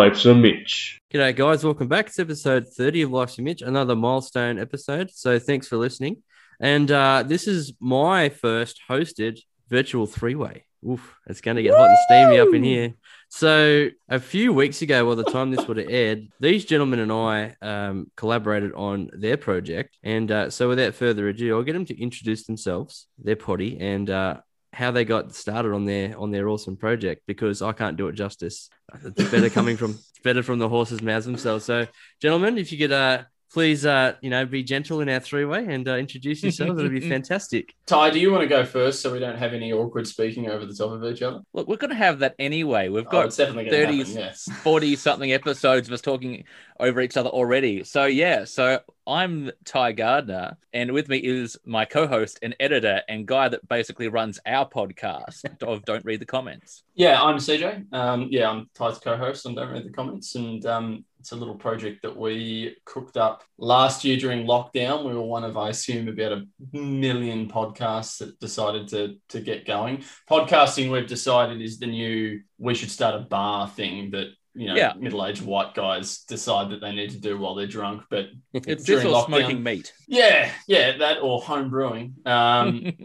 Life's a Mitch. G'day, guys. Welcome back. It's episode 30 of Life's a Mitch, another milestone episode. So thanks for listening. And uh, this is my first hosted virtual three way. Oof, it's going to get hot and steamy up in here. So a few weeks ago, by the time this would have aired, these gentlemen and I um, collaborated on their project. And uh, so without further ado, I'll get them to introduce themselves, their potty, and uh, how they got started on their on their awesome project because I can't do it justice. It's better coming from better from the horse's mouths themselves. So, gentlemen, if you could uh, please uh, you know be gentle in our three way and uh, introduce yourselves, it'd be fantastic. Ty, do you want to go first so we don't have any awkward speaking over the top of each other? Look, we're going to have that anyway. We've Oh, got it's definitely going to 30s, happen, yes. 40 something episodes of us talking over each other already. So, yeah, so I'm Ty Gardner, and with me is my co host and editor and guy that basically runs our podcast of Don't Read the Comments. Yeah, I'm CJ. Um, yeah, I'm Ty's co-host on Don't Read the Comments, and um, it's a little project that we cooked up last year during lockdown. We were one of, I assume, about a million podcasts that decided to to get going. Podcasting, we've decided, is the new. We should start a bar thing that. You know, Yeah. middle-aged white guys decide that they need to do while they're drunk, but It's During lockdown. smoking meat. yeah, yeah, that or home brewing. Um,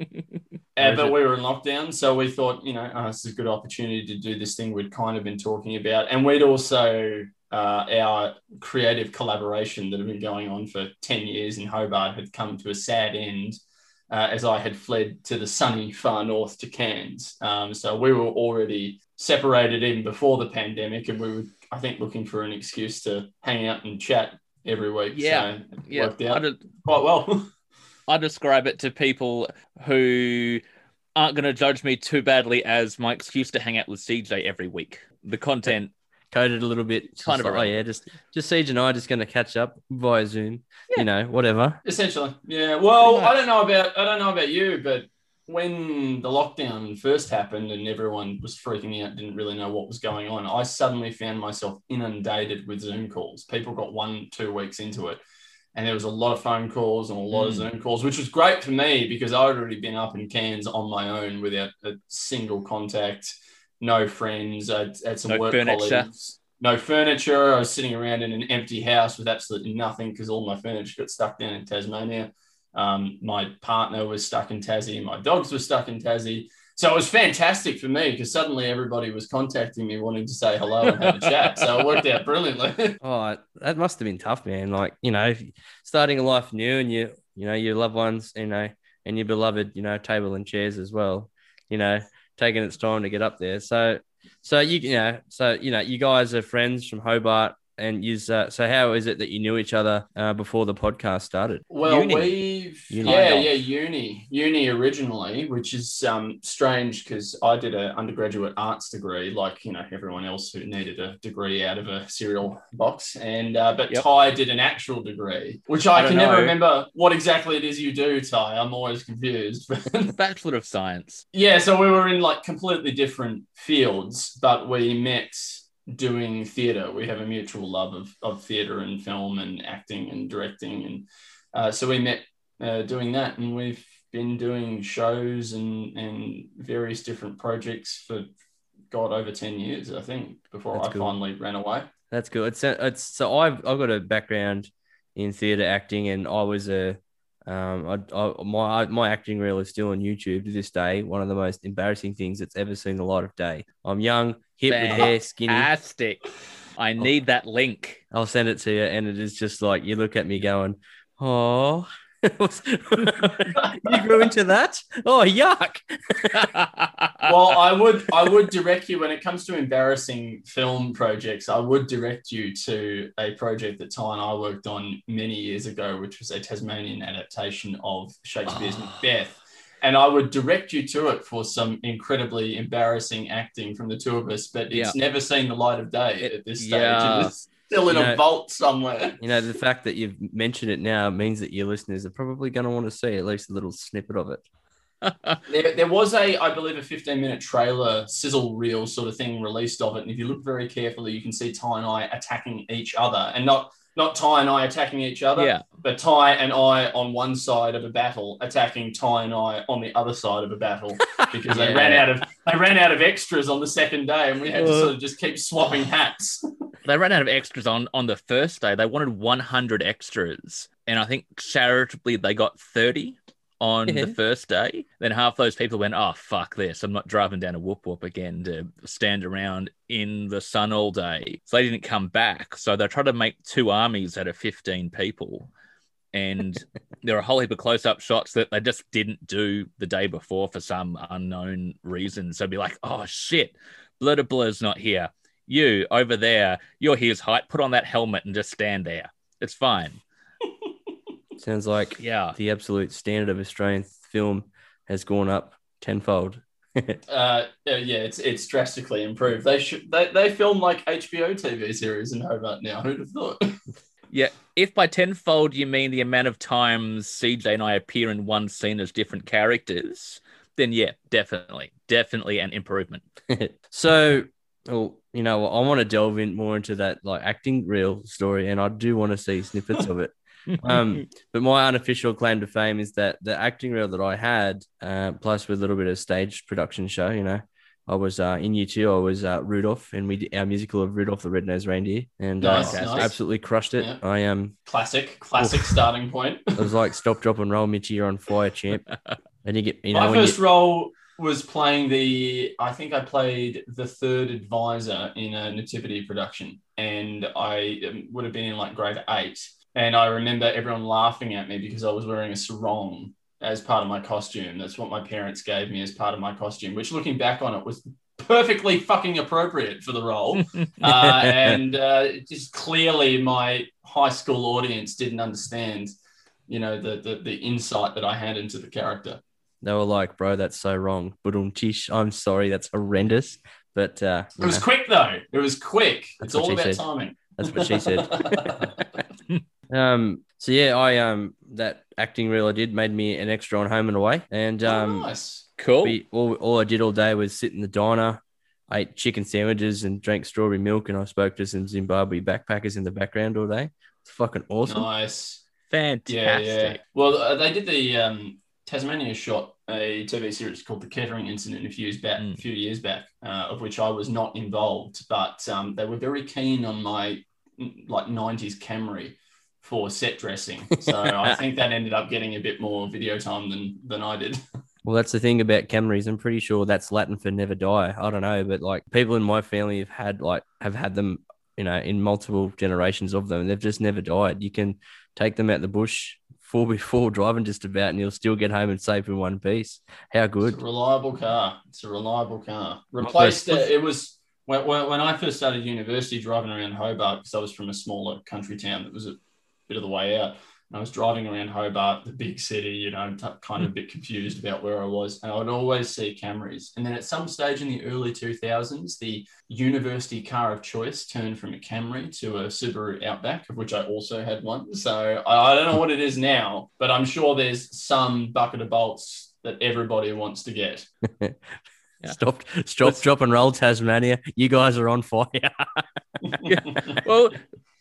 Uh, but we were in lockdown, so we thought, you know, oh, this is a good opportunity to do this thing we'd kind of been talking about. And we'd also, uh, our creative collaboration that had been going on for 10 years in Hobart had come to a sad end uh, as I had fled to the sunny far north to Cairns. Um, so we were already separated even before the pandemic, and we were, I think, looking for an excuse to hang out and chat every week. Yeah, so it yeah, worked I, out de- quite well. I describe it to people who aren't going to judge me too badly as my excuse to hang out with CJ every week. The content Coded a little bit, It's Kind of like, oh yeah, just just CJ and I are just going to catch up via Zoom. Yeah. You know, whatever. Essentially, yeah. Well, I don't know about I don't know about you, but when the lockdown first happened and everyone was freaking out, didn't really know what was going on, I suddenly found myself inundated with Zoom calls. People got one, two weeks into it, and there was a lot of phone calls and a lot of Mm. Zoom calls, which was great for me because I'd already been up in Cairns on my own without a single contact, no friends, I had some No work furniture. colleagues. No furniture. I was sitting around in an empty house with absolutely nothing because all my furniture got stuck down in Tasmania. Um, my partner was stuck in Tassie. My dogs were stuck in Tassie. So it was fantastic for me because suddenly everybody was contacting me wanting to say hello and have a chat. So it worked out brilliantly. Oh, that must have been tough, man. Like, you know, starting a life new and you, you know, your loved ones, you know, and your beloved, you know, table and chairs as well, you know, taking its time to get up there. So, so you, you know, so, you know, you guys are friends from Hobart and you, uh, so how is it that you knew each other uh, before the podcast started? Well, Uni. we've Uni. yeah, yeah, uni, uni originally, which is um, strange because I did an undergraduate arts degree, like you know everyone else who needed a degree out of a cereal box, and uh, but Yep. Ty did an actual degree, which I, I don't can never remember what exactly it is you do, Ty. I'm always confused. Bachelor of Science. yeah, so we were in like completely different fields, but we met doing theatre. We have a mutual love of, of theatre and film and acting and directing. And uh, so we met uh, doing that. And we've been doing shows and, and various different projects for, God, over 10 years, I think, before That's I cool. finally ran away. That's good. It's, it's, so I've, I've got a background in theatre acting and I was a, um, I, I, my my acting reel is still on YouTube to this day. One of the most embarrassing things that's ever seen the light of day. I'm young, hip with hair, skinny. Fantastic. I need that link. I'll send it to you, and it is just like you look at me going, "Oh, you grew into that? Oh, yuck!" well, I would I would direct you when it comes to embarrassing film projects. I would direct you to a project that Ty and I worked on many years ago, which was a Tasmanian adaptation of Shakespeare's Oh. Macbeth. And I would direct you to it for some incredibly embarrassing acting from the two of us, but it's never seen the light of day It- at this stage. yeah. It's still in You a vault somewhere. You know, the fact that you've mentioned it now means that your listeners are probably going to want to see at least a little snippet of it. There, there was a, I believe, a 15 minute trailer sizzle reel sort of thing released of it. And if you look very carefully, you can see Ty and I attacking each other and not, not Ty and I attacking each other, yeah. but Ty and I on one side of a battle attacking Ty and I on the other side of a battle because they ran out of, they ran out of extras on the second day and we had to uh. sort of just keep swapping hats. they ran out of extras on on the first day. They wanted 100 extras, and I think charitably they got 30 on Yeah. the mm-hmm. first day. Then half those people went, "Oh fuck this! I'm not driving down a whoop whoop again to stand around in the sun all day." So they didn't come back. So they tried to make two armies out of 15 people. And there are a whole heap of close up shots that they just didn't do the day before for some unknown reason. So be like, oh shit, Blur Blur's not here. You over there, you're his height. Put on that helmet and just stand there. It's fine. Sounds like Yeah. the absolute standard of Australian film has gone up tenfold. Uh, yeah, yeah, it's it's drastically improved. They should they, they film like HBO TV series in Hobart now. Who'd have thought? Yeah. If by tenfold you mean the amount of times CJ and I appear in one scene as different characters, then yeah, definitely, definitely an improvement. so, well, you know, I want to delve in more into that like acting real story, and I do want to see snippets of it. Um, but my unofficial claim to fame is that the acting reel that I had, uh, plus with a little bit of stage production show, you know, I was uh, in year two. I was uh, Rudolph, and we did our musical of Rudolph the Red-Nosed Reindeer, and Nice, uh, nice. absolutely crushed it. Yeah. I um, Classic, classic starting point. it was like stop, drop, and roll, Mitchy, you're on fire, champ. And you get, you know, My when you- first role was playing the. I think I played the third advisor in a nativity production, and I um, would have been in like grade eight. And I remember everyone laughing at me because I was wearing a sarong as part of my costume. That's what my parents gave me as part of my costume, which looking back on it was perfectly fucking appropriate for the role. uh, and uh, just clearly my high school audience didn't understand, you know, the, the the insight that I had into the character. they were like, bro, that's so wrong. But um, tish, I'm sorry, that's horrendous. But uh, It was know, quick though. It was quick. That's it's all about said. timing. that's what she said. Um, so yeah, I um that acting reel I did made me an extra on Home and Away, and um, nice. cool. we, all, all I did all day was sit in the diner, ate chicken sandwiches, and drank strawberry milk, and I spoke to some Zimbabwe backpackers in the background all day. It's fucking awesome. Nice. Fantastic. Yeah, yeah. Well, uh, they did the um, Tasmania shot a TV series called The Kettering Incident a few years back, Mm. a few years back, uh, of which I was not involved, but um, they were very keen on my like '90s Camry for set dressing. So I think that ended up getting a bit more video time than than I did. Well, that's the thing about Camrys. I'm pretty sure that's Latin for never die. I don't know, but like people in my family have had like have had them, you know, in multiple generations of them, and they've just never died. You can take them out the bush four before driving just about, and you'll still get home and safe in one piece. How It's good? a reliable car. It's a reliable car. Replaced it. It was when, when when I first started university driving around Hobart because I was from a smaller country town that was a bit of the way out. And I was driving around Hobart, the big city, you know, t- kind of a bit confused about where I was. And I would always see Camrys. And then at some stage in the early 2000s, the university car of choice turned from a Camry to a Subaru Outback, of which I also had one. So I, I don't know what it is now, but I'm sure there's some bucket of bolts that everybody wants to get. Yeah. Stop, stop, Let's- drop, and roll, Tasmania. You guys are on fire. Well,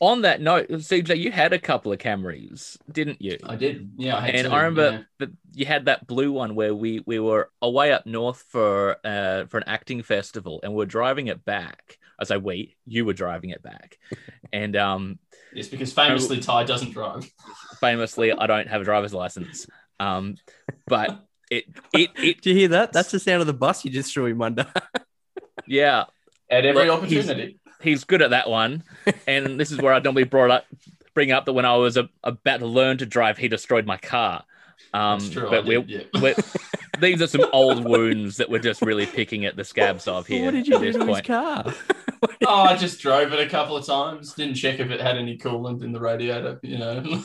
on that note, CJ, you had a couple of Camrys, didn't you? I did. Yeah, I had and two, I remember yeah. that you had that blue one where we we were away up north for uh for an acting festival and we're driving it back. I say we, you were driving it back, and um Yes, because famously Ty doesn't drive. famously I don't have a driver's license. Um, but it it it Do you hear that? That's the sound of the bus you just threw him under. yeah, At every Look, opportunity. he's good at that one. And this is where I'd normally brought up bring up that when I was a, about to learn to drive, he destroyed my car. Um, That's true. But we're, yeah. we're, these are some old wounds that we're just really picking at the scabs of here. what did you do this to his car? oh, I just drove it a couple of times. Didn't check if it had any coolant in the radiator. You know.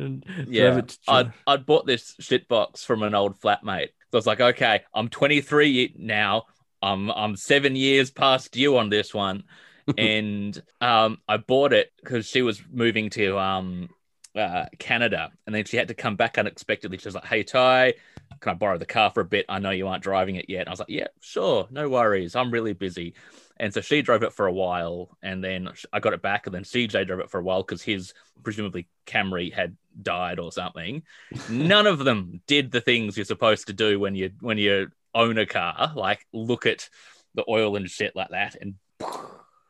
And Yeah, I'd, I'd bought this shit box from an old flatmate. So I was like, okay, I'm 23 now. I'm I'm seven years past due on this one, and um, I bought it because she was moving to um, uh, Canada, and then she had to come back unexpectedly. She was like, "Hey Ty, can I borrow the car for a bit? I know you aren't driving it yet." And I was like, "Yeah, sure, no worries. I'm really busy." And so she drove it for a while, and then I got it back, and then CJ drove it for a while because his presumably Camry had died or something. None of them did the things you're supposed to do when you when you own a car, like look at the oil and shit like that, and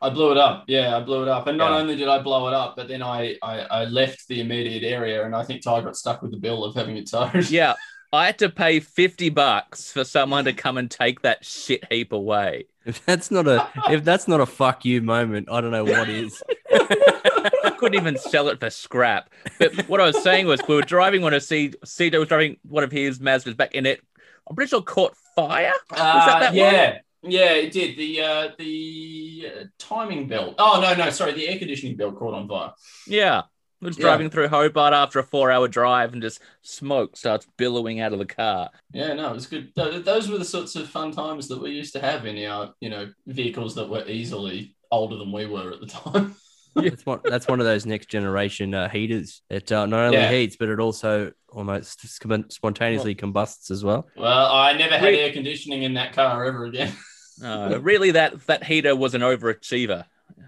I blew it up. Yeah, I blew it up. And not Yeah. only did I blow it up, but then I, I I left the immediate area, and I think Ty got stuck with the bill of having it towed. Yeah, I had to pay fifty bucks for someone to come and take that shit heap away. If that's not a if that's not a fuck you moment, I don't know what is. I couldn't even sell it for scrap. But what I was saying was, we were driving one of C. CJ was driving one of his Mazdas back, in it, I'm pretty sure, caught fire. Uh, that that yeah. Yeah, it did. The uh, the uh, timing belt. Oh no, no, sorry, the air conditioning belt caught on fire. Yeah. I was Yeah. driving through Hobart after a four hour drive and just smoke starts billowing out of the car. Yeah, no, it was good. Those were the sorts of fun times that we used to have in our, you know, vehicles that were easily older than we were at the time. That's one. That's one of those next generation uh, heaters. It uh, not only Yeah. heats, but it also almost spontaneously combusts as well. Well, I never had Re- air conditioning in that car ever again. Uh, really, that that heater was an overachiever,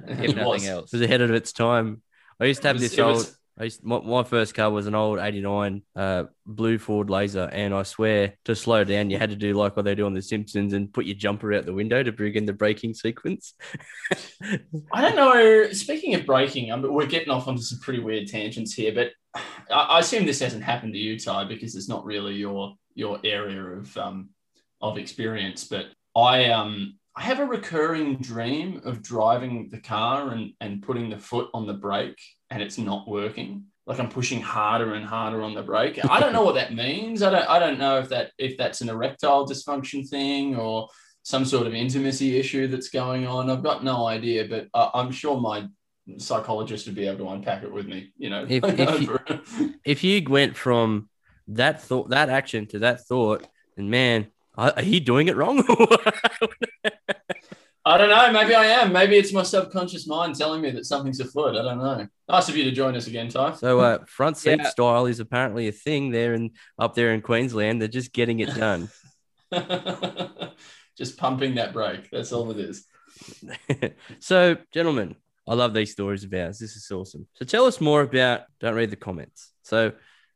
if nothing was. else. It was ahead of its time. I used to have was- this old. was- I used, my, my first car was an old '89 uh, blue Ford Laser, and I swear to slow down, you had to do like what they do on The Simpsons and put your jumper out the window to bring in the braking sequence. I don't know. Speaking of braking, I mean, we're getting off onto some pretty weird tangents here, but I, I assume this hasn't happened to you, Ty, because it's not really your your area of um, of experience. But I um I have a recurring dream of driving the car and and putting the foot on the brake, and it's not working. Like I'm pushing harder and harder on the brake. I don't know what that means. I don't I don't know if that if that's an erectile dysfunction thing or some sort of intimacy issue that's going on. I've got no idea, but uh, I'm sure my psychologist would be able to unpack it with me. You know, If- if you- if you went from that thought, that action to that thought, and man, are, are you doing it wrong? I don't know. Maybe I am. Maybe it's my subconscious mind telling me that something's afoot. I don't know. Nice of you to join us again, Ty. so, uh, front seat Yeah. style is apparently a thing there and up there in Queensland. They're just getting it done. Just pumping that brake. That's all it is. so, gentlemen, I love these stories of ours. This is awesome. So, tell us more about. Don't read the comments. So,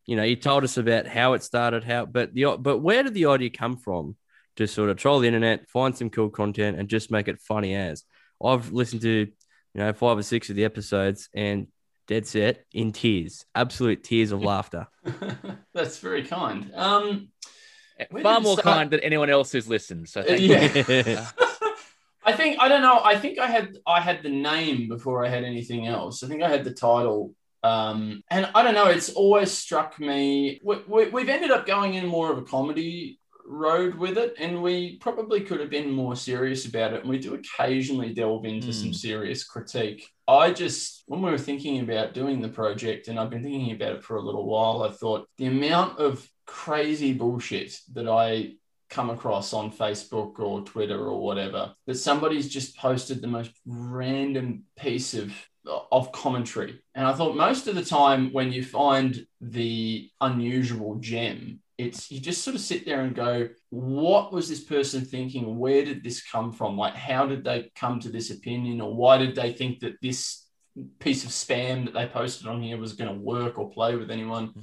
you know, you told us about how it started, how, but the but where did the idea come from to sort of troll the internet, find some cool content, and just make it funny as? I've listened to, you know, five or six of the episodes and dead set in tears, absolute tears of laughter. That's very kind. Um, Far more start? kind than anyone else who's listened. So thank Yeah. you. I think I don't know. I think I had I had the name before I had anything else. I think I had the title. Um, and I don't know. It's always struck me. We, we, we've ended up going in more of a comedy road with it, and we probably could have been more serious about it. And we do occasionally delve into Hmm. some serious critique. I just, when we were thinking about doing the project, and I've been thinking about it for a little while, I thought the amount of crazy bullshit that I come across on Facebook or Twitter or whatever that somebody's just posted the most random piece of of commentary. And I thought most of the time when you find the unusual gem, it's you just sort of sit there and go, what was this person thinking? Where did this come from? Like how did they come to this opinion or why did they think that this piece of spam that they posted on here was going to work or play with anyone? Hmm.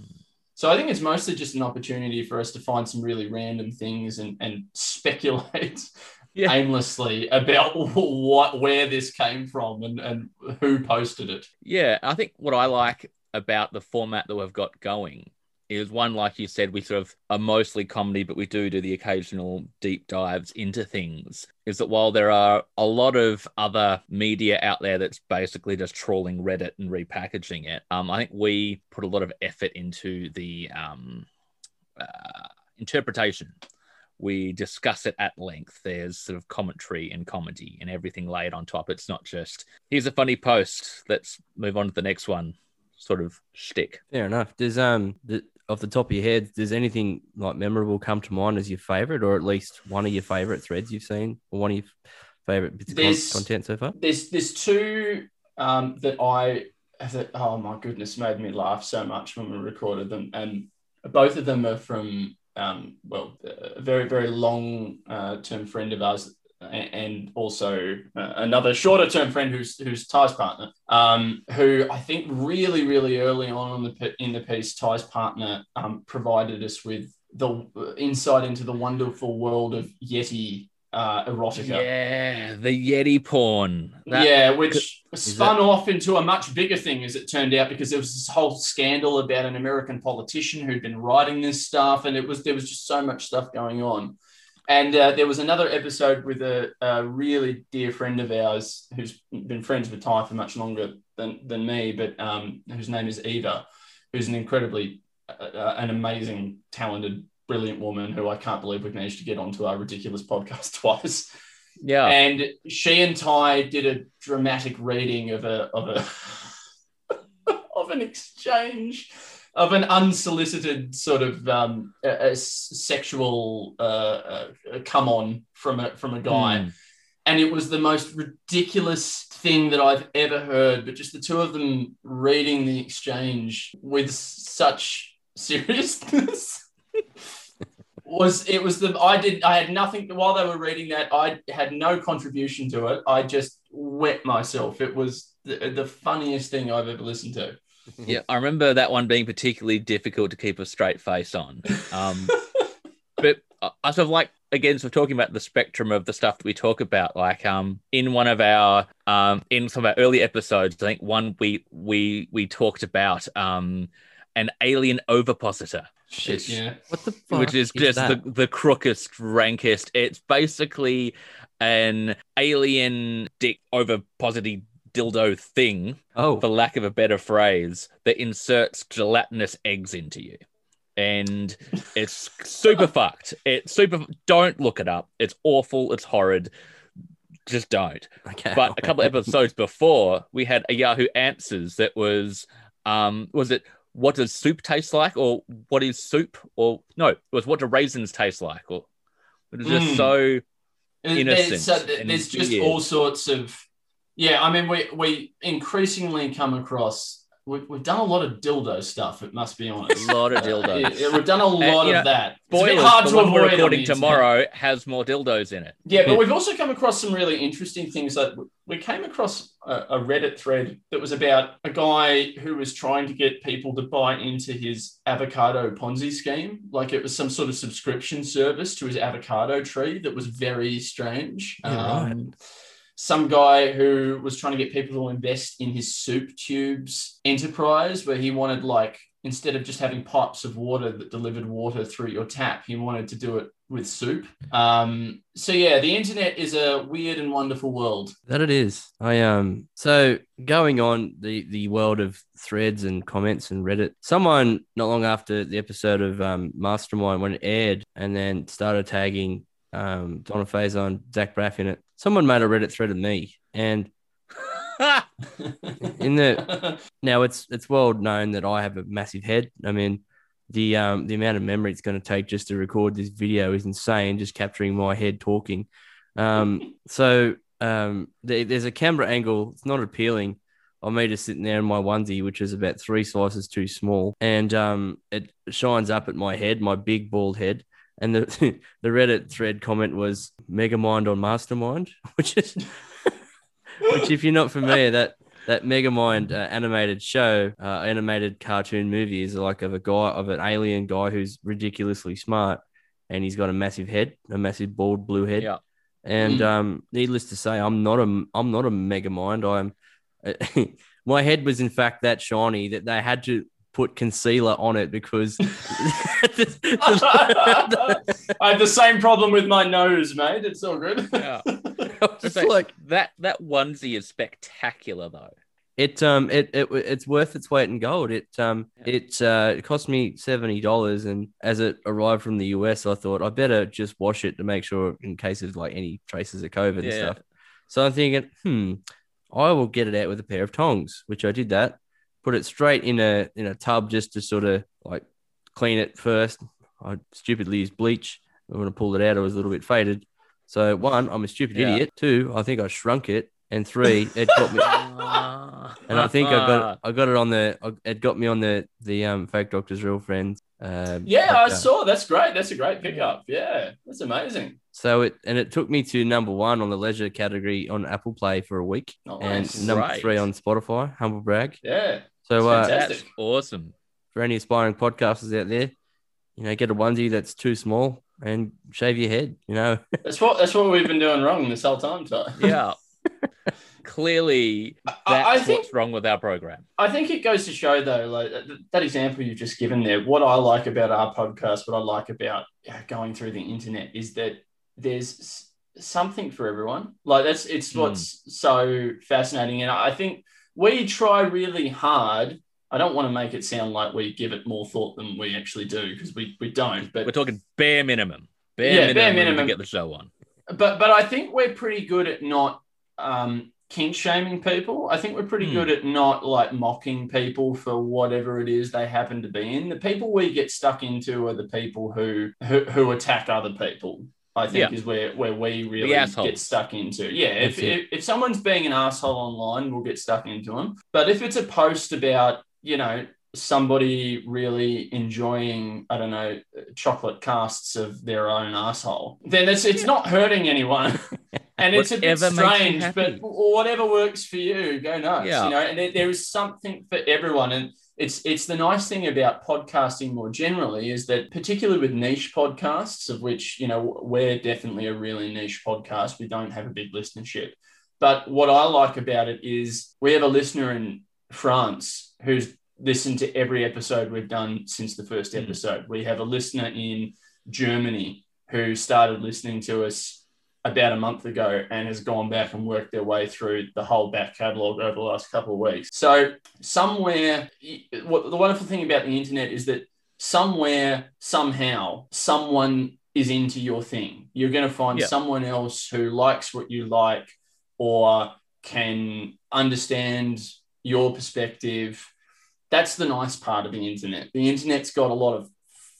So I think it's mostly just an opportunity for us to find some really random things and, and speculate Yeah. aimlessly about what where this came from and, and who posted it. Yeah, I think what I like about the format that we've got going is one, like you said, we sort of are mostly comedy, but we do do the occasional deep dives into things. Is that while there are a lot of other media out there that's basically just trawling Reddit and repackaging it, um, I think we put a lot of effort into the um, uh, interpretation. We discuss it at length. There's sort of commentary and comedy and everything laid on top. It's not just here's a funny post. Let's move on to the next one. Sort of shtick. Fair enough. Does um the, off the top of your head, does anything like memorable come to mind as your favorite, or at least one of your favorite threads you've seen, or one of your favorite bits of content so far? There's there's two um, that I that oh my goodness made me laugh so much when we recorded them, and both of them are from um, well a very very long uh, term friend of ours. And also uh, another shorter term friend who's who's Ty's partner, um, who I think really really early on in the in the piece, Ty's partner um, provided us with the insight into the wonderful world of Yeti uh, erotica. Yeah, the Yeti porn. That- yeah, which spun off into a much bigger thing as it turned out because there was this whole scandal about an American politician who'd been writing this stuff, and it was there was just so much stuff going on. And uh, there was another episode with a, a really dear friend of ours who's been friends with Ty for much longer than, than me, but um, whose name is Eva, who's an incredibly, uh, uh, an amazing, talented, brilliant woman who I can't believe we've managed to get onto our ridiculous podcast twice. yeah. And she and Ty did a dramatic reading of a of a of an exchange of an unsolicited sort of um, a, a sexual uh, uh, come on from a from a guy, Mm. and it was the most ridiculous thing that I've ever heard. But just the two of them reading the exchange with such seriousness was it was the I did I had nothing while they were reading that I had no contribution to it. I just wet myself. It was the, the funniest thing I've ever listened to. Yeah, I remember that one being particularly difficult to keep a straight face on. Um, but I I sort of like again, so talking about the spectrum of the stuff that we talk about, like um, in one of our um, in some of our early episodes, I think one we we we talked about um, an alien ovipositor, Shit, It's- yeah. What the fuck? which is just that? the the crookest, rankest. It's basically an alien dick oviposity dildo thing oh, for lack of a better phrase, that inserts gelatinous eggs into you. And it's super fucked. It's super. Don't look it up. It's awful. It's horrid. Just don't. okay. But a couple episodes before, we had a Yahoo Answers that was, um, was it what does soup taste like, or what is soup, or no, it was what do raisins taste like, or it was just Mm. so There's, innocent so there's just all sorts of yeah. I mean, we we increasingly come across. We, we've done a lot of dildo stuff. It must be honest. a lot of dildos. yeah, we've done a lot you of know, that. It's a bit hard the to one avoid. we're on the recording tomorrow has more dildos in it. Yeah, but we've also come across some really interesting things. Like we came across a, a Reddit thread that was about a guy who was trying to get people to buy into his avocado Ponzi scheme. Like it was some sort of subscription service to his avocado tree that was very strange. Yeah, um, right. Some guy who was trying to get people to invest in his soup tubes enterprise, where he wanted like instead of just having pipes of water that delivered water through your tap, he wanted to do it with soup. Um, so yeah, the internet is a weird and wonderful world. That it is. I um so going on the the world of threads and comments and Reddit. Someone not long after the episode of um Mastermind when it aired and then started tagging um Donald Faison Zach Braff in it. Someone made a Reddit thread of me and in the now it's it's well known that I have a massive head. I mean the um the amount of memory it's going to take just to record this video is insane just capturing my head talking. Um so um, there- there's a camera angle. It's not appealing. of me just sitting there in my onesie, which is about three sizes too small, and um, it shines up at my head, my big bald head. And the the Reddit thread comment was Megamind on Mastermind, which is which, if you're not familiar, that that Megamind uh, animated show, uh, animated cartoon movie is like of a guy of an alien guy who's ridiculously smart, and he's got a massive head, a massive bald blue head. Yeah. And Mm. um, needless to say, I'm not a I'm not a Megamind. I'm my head was in fact that shiny that they had to put concealer on it because I have the same problem with my nose, mate. It's all good. Yeah. I was just It's like that that onesie is spectacular though. it um it, it it's worth its weight in gold. It um Yeah. it uh it cost me seventy dollars and as it arrived from the US I thought I better just wash it to make sure in case of like any traces of COVID and stuff. So I'm thinking, hmm, I will get it out with a pair of tongs, which I did that. Put it straight in a in a tub just to sort of like clean it first. I stupidly used bleach. When I pulled it out, it was a little bit faded. So one, I'm a stupid Yeah. idiot. Two, I think I shrunk it. And three, it got me and I think I got I got it on the it got me on the the um fake doctor's real friends. Um, yeah, I saw. That's great. That's a great pickup. Yeah, that's amazing. So it and it took me to number one on the leisure category on Apple Play for a week, Nice. and number three on Spotify. Humble brag. yeah. So uh, That's awesome. for any aspiring podcasters out there, you know, get a onesie that's too small. and shave your head. You know, That's what that's what we've been doing wrong this whole time, Ty. Yeah. Clearly, I, that's I think what's wrong with our program. I think it goes to show though, like th- that example you've just given there. What I like about our podcast, what I like about uh, going through the internet, is that there's something for everyone. Like that's it's Hmm. what's so fascinating, and I think we try really hard. I don't want to make it sound like we give it more thought than we actually do because we, we don't. But We're talking bare minimum. Bare Yeah, minimum, bare to minimum. get the show on. but but I think we're pretty good at not um, kink shaming people. I think we're pretty Hmm. good at not like mocking people for whatever it is they happen to be in. The people we get stuck into are the people who who, who attack other people. I think Yeah. is where where we really get stuck into. Yeah, if, if if someone's being an asshole online, we'll get stuck into them. But if it's a post about you know somebody really enjoying I don't know chocolate casts of their own asshole, then it's it's not hurting anyone. And it's a bit Whatever makes you strange, but whatever works for you, go nuts. Yeah. You know, and there, there is something for everyone. And it's it's the nice thing about podcasting more generally is that particularly with niche podcasts, of which you know we're definitely a really niche podcast. We don't have a big listenership, but what I like about it is we have a listener in France who's listened to every episode we've done since the first Mm. episode. We have a listener in Germany who started listening to us about a month ago and has gone back and worked their way through the whole back catalogue over the last couple of weeks. So somewhere, what the wonderful thing about the internet is that somewhere, somehow, someone is into your thing. You're going to find Yeah. someone else who likes what you like or can understand your perspective. That's the nice part of the internet. The internet's got a lot of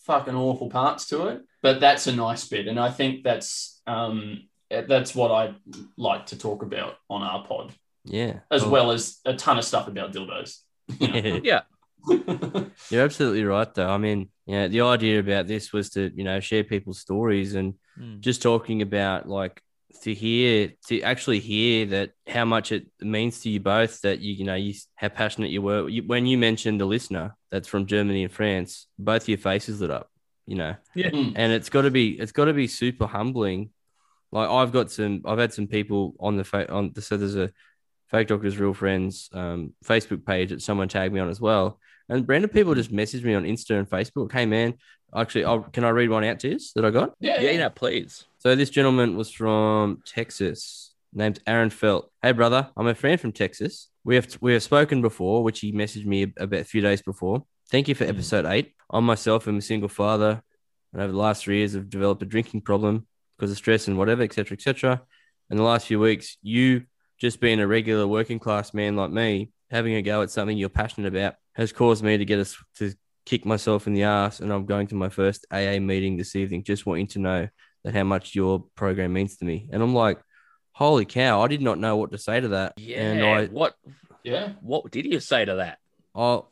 fucking awful parts to it, but that's a nice bit. And I think that's um, that's what I like to talk about on our pod, yeah. as well as a ton of stuff about dildos. yeah. Yeah. You're absolutely right, though. I mean, yeah, the idea about this was to, you know, share people's stories and Mm. just talking about like to hear, to actually hear that how much it means to you both that you, you know, you how passionate you were. You, when you mentioned the listener that's from Germany and France, both your faces lit up, you know, Yeah. and it's got to be, it's got to be super humbling. Like I've got some, I've had some people on the fa- on the so there's a fake doctors real friends um, Facebook page that someone tagged me on as well. And random people just messaged me on Insta and Facebook. Hey man, actually, I'll, can I read one out to you that I got? yeah, Yeah, you know, please. So this gentleman was from Texas, named Aaron Felt. Hey brother, I'm a friend from Texas. We have we have spoken before, which he messaged me about a few days before. Thank you for Mm. episode eight. I myself am a single father, and over the last three years, have developed a drinking problem because of stress and whatever, etc., etc. In the last few weeks, you just being a regular working class man like me, having a go at something you're passionate about, has caused me to get us to kick myself in the ass. And I'm going to my first AA meeting this evening. Just want you to know that how much your program means to me. And I'm like, holy cow, I did not know what to say to that. Yeah. And I, what yeah. what did you say to that? Oh,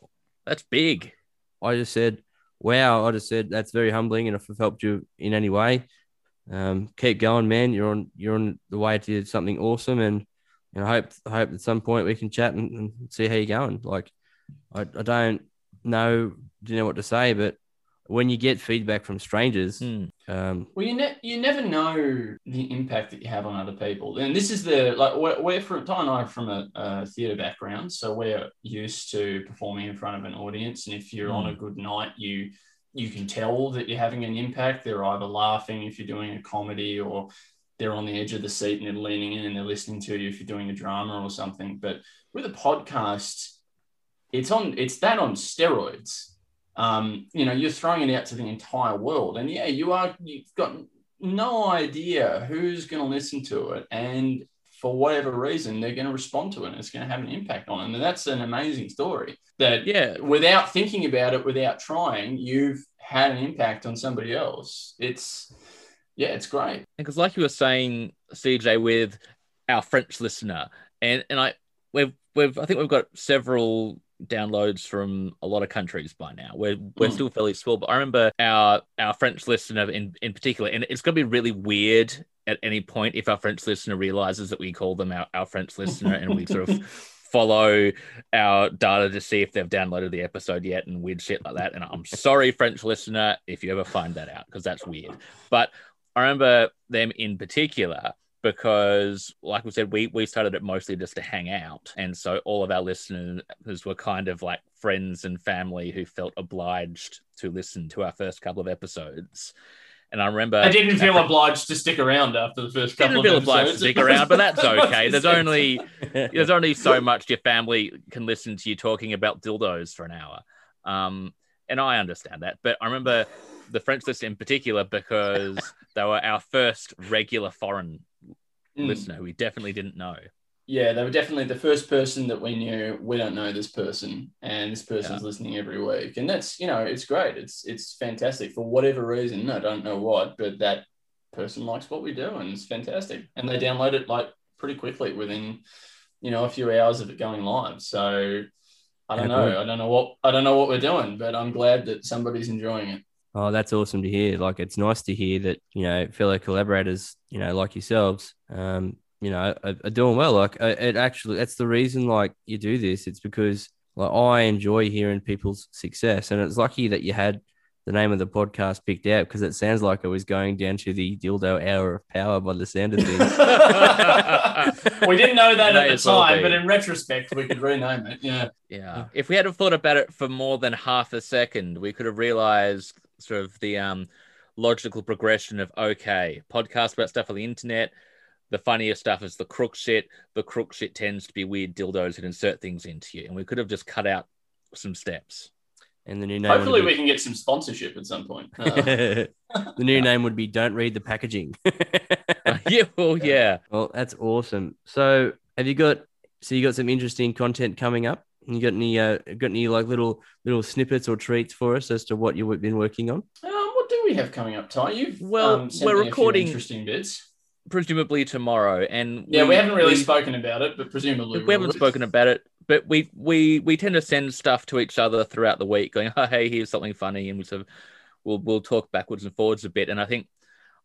That's big. I just said, wow. I just said, that's very humbling. And if I've helped you in any way, um, keep going, man. You're on, you're on the way to something awesome. And, and I hope, I hope at some point we can chat and, and see how you're going. Like, I, I don't know, do know what to say, but when you get feedback from strangers, Hmm. um, Well, you ne- you never know the impact that you have on other people, and this is the like we're, we're from Ty and I are from a, a theatre background, so we're used to performing in front of an audience, and if you're on a good night, you you can tell that you're having an impact. They're either laughing if you're doing a comedy, or they're on the edge of the seat and they're leaning in and they're listening to you if you're doing a drama or something. But with a podcast, it's on it's that on steroids um, you know, you're throwing it out to the entire world. And yeah, you are, you've got no idea who's going to listen to it. And for whatever reason, they're going to respond to it and it's going to have an impact on them. And that's an amazing story that Yeah. without thinking about it, without trying, you've had an impact on somebody else. It's, yeah, it's great. because like you were saying cj with our french listener and and i we've we've i think we've got several downloads from a lot of countries by now we're we're Mm. still fairly small but i remember our our french listener in in particular and it's going to be really weird at any point if our french listener realizes that we call them our, our french listener and we sort of follow our data to see if they've downloaded the episode yet and weird shit like that. And I'm sorry, French listener, if you ever find that out because that's weird. But I remember them in particular because like we said we we started it mostly just to hang out and so all of our listeners were kind of like friends and family who felt obliged to listen to our first couple of episodes and I remember I didn't feel obliged to stick around after the first couple didn't feel of obliged to stick around, but that's okay. There's only there's only so much your family can listen to you talking about dildos for an hour. Um, and I understand that. But I remember the French list in particular because they were our first regular foreign Mm. listener. We definitely didn't know. Yeah, they were definitely the first person that we knew. We don't know this person, and this person's listening every week, and that's you know it's great. It's it's fantastic for whatever reason. I don't know what, but that person likes what we do, and it's fantastic. And they download it like pretty quickly within you know a few hours of it going live. So I don't know. I don't know what I don't know what we're doing, but I'm glad that somebody's enjoying it. Oh, that's awesome to hear. Like, it's nice to hear that you know fellow collaborators, you know, like yourselves, um, you know, are, are doing well. Like, uh, it actually, that's the reason like you do this. It's because like I enjoy hearing people's success, and it's lucky that you had the name of the podcast picked out because it sounds like it was going down to the dildo hour of power by the sound of things. we didn't know that at the time, be. but in retrospect, we could rename it. Yeah. Yeah. If we had have thought about it for more than half a second, we could have realized sort of the um, logical progression of okay, podcast about stuff on the internet. The funniest stuff is the crook shit. The crook shit tends to be weird dildos that insert things into you. And we could have just cut out some steps. and the new name. Hopefully, would we can get some sponsorship at some point. Uh, the new name would be "Don't Read the Packaging." yeah, well, yeah. Well, that's awesome. So, have you got? So you got some interesting content coming up. You got any? Uh, got any like little little snippets or treats for us as to what you've been working on? Um, what do we have coming up, Ty? You've Well, um, sent we're me a few recording- interesting bits. Presumably tomorrow. And Yeah, we, haven't really we- spoken about it, but presumably we haven't spoken about it, but we we we tend to send stuff to each other throughout the week, going, "Oh, hey, here's something funny," and we sort of we'll we'll talk backwards and forwards a bit. And I think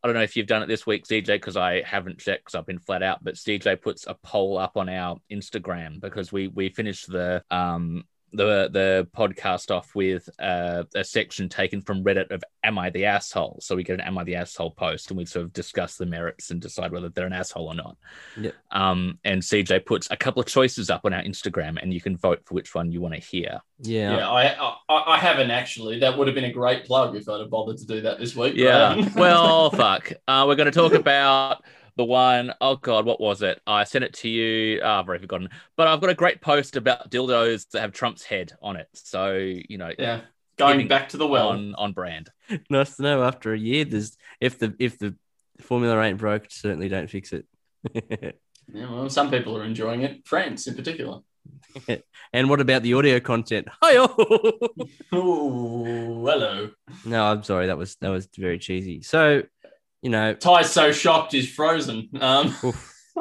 I don't know if you've done it this week, CJ, because I haven't checked because I've been flat out. But CJ puts a poll up on our Instagram because we we finished the um the the podcast off with uh, a section taken from Reddit of "Am I the asshole?" So we get an "Am I the asshole?" post, and we sort of discuss the merits and decide whether they're an asshole or not. Yep. Um, and CJ puts a couple of choices up on our Instagram, and you can vote for which one you want to hear. Yeah. Yeah, I, I I haven't actually. That would have been a great plug if I'd have bothered to do that this week. Yeah. haven't. well, fuck. Uh, we're going to talk about the one oh god, what was it? I sent it to you. Oh, I've already forgotten. But I've got a great post about dildos that have Trump's head on it. So you know, yeah, going back to the well. on on brand. Nice to know. After a year, there's if the if the formula ain't broke, certainly don't fix it. Yeah, well, some people are enjoying it. France, in particular. and what about the audio content? Hi. Oh, hello. no, I'm sorry. That was that was very cheesy. So, you know, Ty's so shocked he's frozen. Um,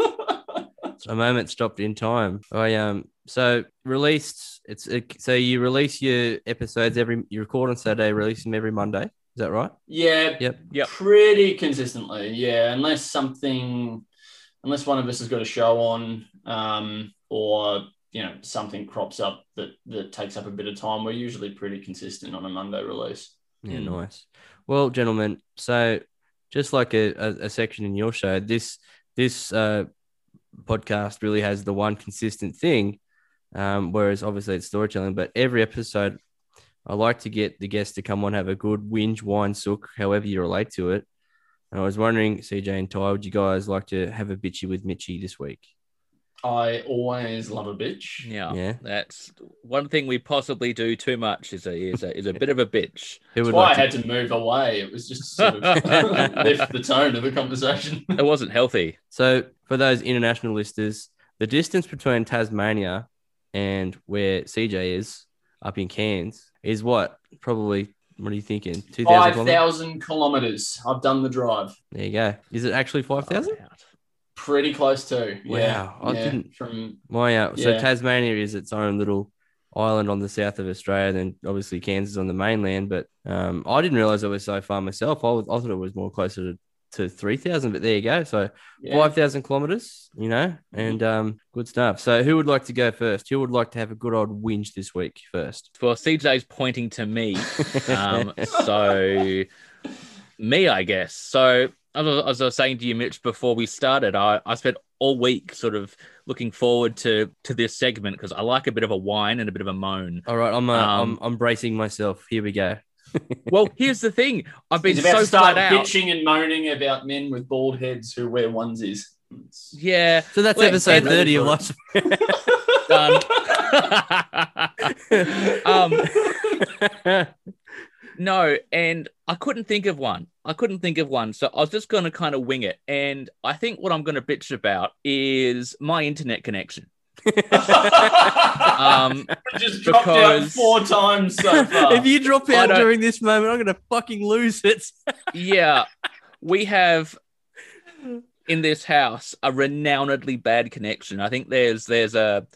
a moment stopped in time. I um so released it's it, so you release your episodes every you record on Saturday, release them every Monday. Is that right? yeah, Yep. Yep. pretty consistently. Yeah, unless something, unless one of us has got a show on, um, or you know something crops up that that takes up a bit of time, we're usually pretty consistent on a Monday release. Yeah, Hmm. nice. Well, gentlemen, so just like a, a, a section in your show, this this uh, podcast really has the one consistent thing. Um, whereas obviously it's storytelling, but every episode, I like to get the guests to come on, have a good whinge, wine, sook, however you relate to it. And I was wondering, CJ and Ty, would you guys like to have a bitchy with Mitchy this week? I always love a bitch. Yeah. Yeah. That's one thing we possibly do too much is a is a, is a bit of a bitch. Who That's would why I like to- had to move away. It was just to sort of lift the tone of the conversation. It wasn't healthy. So, for those international listeners, the distance between Tasmania and where CJ is up in Cairns is what? Probably, what are you thinking? 2,000 Five kilometers? kilometers. I've done the drive. There you go. Is it actually 5,000? Pretty close to. Yeah. Wow, I yeah. didn't- From My, yeah. So, Tasmania is its own little island on the south of Australia. Then, obviously, Cairns is on the mainland. But um, I didn't realize it was so far myself. I, was, I thought it was more closer to to three thousand. But there you go. So Yeah. five thousand kilometers, you know, and um, good stuff. So who would like to go first? Who would like to have a good old whinge this week first? Well, CJ's pointing to me. Um, so me, I guess. So as I, was saying to you, Mitch, before we started, I, I spent all week sort of looking forward to to this segment because I like a bit of a whine and a bit of a moan. All right, I'm uh, Um, I'm I'm bracing myself. Here we go. Well, here's the thing: I've been He's about so to start flat out. bitching and moaning about men with bald heads who wear onesies. Yeah, So that's Wait, episode and- thirty of Lost. done. um, No, and I couldn't think of one. I couldn't think of one. So I was just going to kind of wing it. And I think what I'm going to bitch about is my internet connection. Um, just dropped out four times so far. if you drop out during this moment, I'm gonna fucking lose it. yeah, we have in this house a renownedly bad connection. I think there's there's a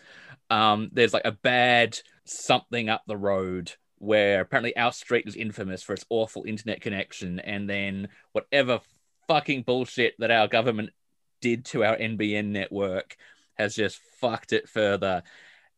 um there's like a bad something up the road where apparently our street is infamous for its awful internet connection, and then whatever fucking bullshit that our government did to our NBN network has just fucked it further.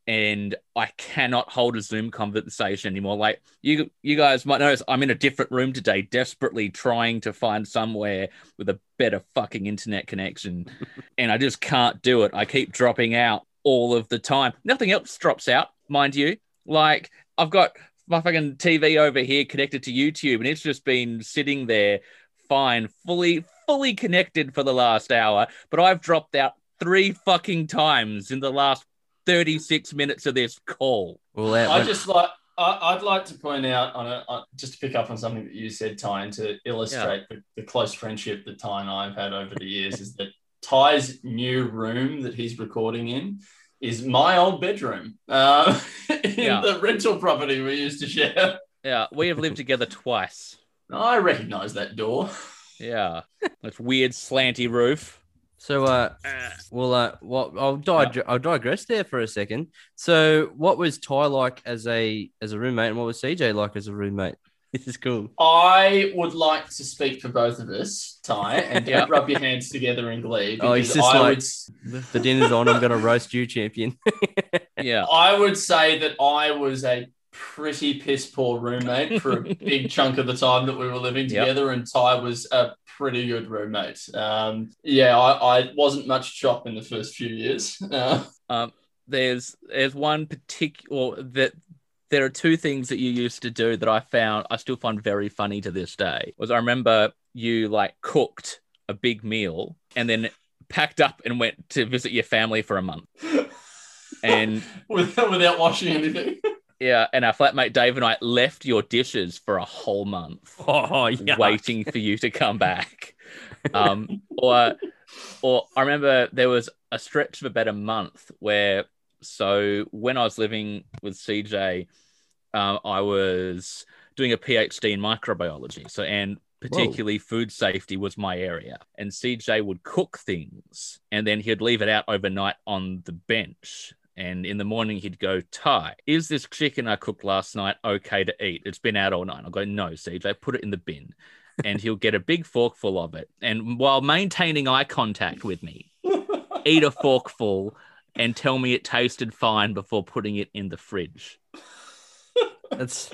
And I cannot hold a Zoom conversation anymore. Like you, you guys might notice, I'm in a different room today, desperately trying to find somewhere with a better fucking internet connection, and I just can't do it. I keep dropping out all of the time. Nothing else drops out, mind you. Like I've got my fucking TV over here connected to YouTube, and it's just been sitting there fine, fully, fully connected for the last hour. But I've dropped out three fucking times in the last 36 minutes of this call. Well, that, I just like I, I'd like to point out on a on, just to pick up on something that you said, Ty, and to illustrate the, the close friendship that Ty and I have had over the years is that Ty's new room that he's recording in is my old bedroom uh, in Yeah. the rental property we used to share. Yeah, we have lived together twice. I recognise that door. Yeah, that's weird slanty roof. so uh, well, uh, well, I'll dig- I'll digress there for a second. So, what was Ty like as a as a roommate, and what was CJ like as a roommate? This is cool. I would like to speak for both of us, Ty, and Yeah. don't rub your hands together in glee. Oh, he's because just I like- would The dinner's on. I'm gonna roast you, champion. Yeah, I would say that I was a pretty piss poor roommate for a big chunk of the time that we were living Yep. together, and Ty was a pretty good roommate. Um, yeah, I, I wasn't much chop in the first few years. Uh, there's there's one particular that there are two things that you used to do that I found I still find very funny to this day. Was I remember you like cooked a big meal and then packed up and went to visit your family for a month. And without, without washing anything. yeah, and our flatmate Dave and I left your dishes for a whole month. oh, waiting for you to come back. Um, or, or I remember there was a stretch of about a month where, so when I was living with CJ, um, I was doing a PhD in microbiology. So, and particularly food safety was my area. And CJ would cook things and then he'd leave it out overnight on the bench. And in the morning, he'd go, Ty, is this chicken I cooked last night okay to eat? It's been out all night. I'll go, no, CJ, put it in the bin. And he'll get a big forkful of it. And while maintaining eye contact with me, eat a forkful and tell me it tasted fine before putting it in the fridge. That's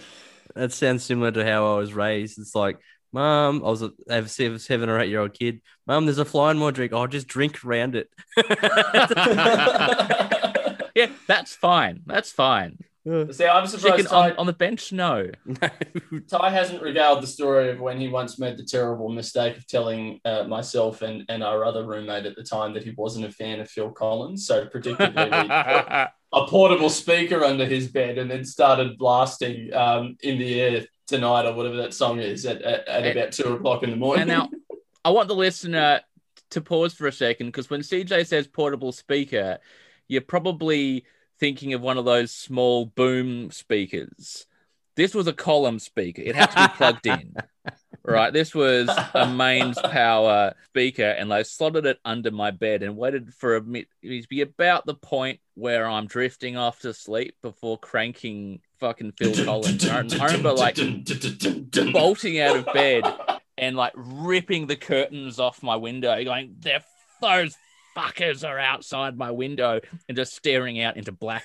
that sounds similar to how I was raised. It's like, Mom, I was a, I have a seven, seven or eight year old kid. Mom, there's a fly in my drink. I'll just drink around it. Yeah, that's fine. That's fine. See, I'm surprised Chicken Ty, on, on the bench? No. Ty hasn't regaled the story of when he once made the terrible mistake of telling uh, myself and, and our other roommate at the time that he wasn't a fan of Phil Collins. So, particularly a portable speaker under his bed and then started blasting um, in the air tonight or whatever that song is at, at, at And- about two o'clock in the morning. and now I want the listener to pause for a second because when CJ says portable speaker, you're probably thinking of one of those small boom speakers. This was a column speaker. It had to be plugged in. Right. This was a mains power speaker, and I slotted it under my bed and waited for a minute. It'd be about the point where I'm drifting off to sleep before cranking fucking Phil Collins. I, I remember like bolting out of bed and like ripping the curtains off my window, going, "They're those fuckers are outside my window," and just staring out into black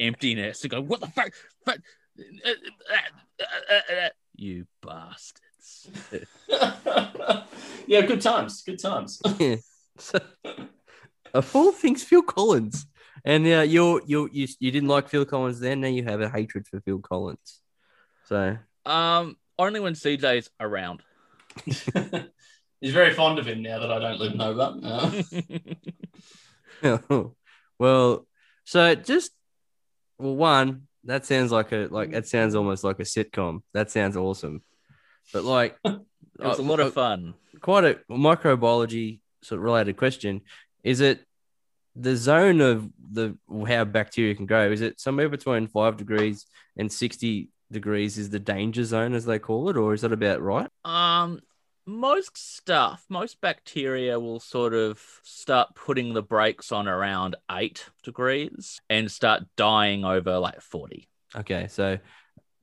emptiness and going, "What the fuck? fuck you bastards!" yeah, good times. Good times. So, of all things, Phil Collins, and uh, you you you you didn't like Phil Collins then. Now you have a hatred for Phil Collins. So Um, only when CJ's around. He's very fond of him now that I don't live in Hobart. Uh, well, so just well, one that sounds like a like that sounds almost like a sitcom. That sounds awesome, but like It was a lot of fun. quite a microbiology sort of related question. Is it the zone of the how bacteria can grow? Is it somewhere between five degrees and sixty degrees is the danger zone as they call it, or is that about right? Um, most stuff, most bacteria will sort of start putting the brakes on around eight degrees and start dying over like 40. Okay, so,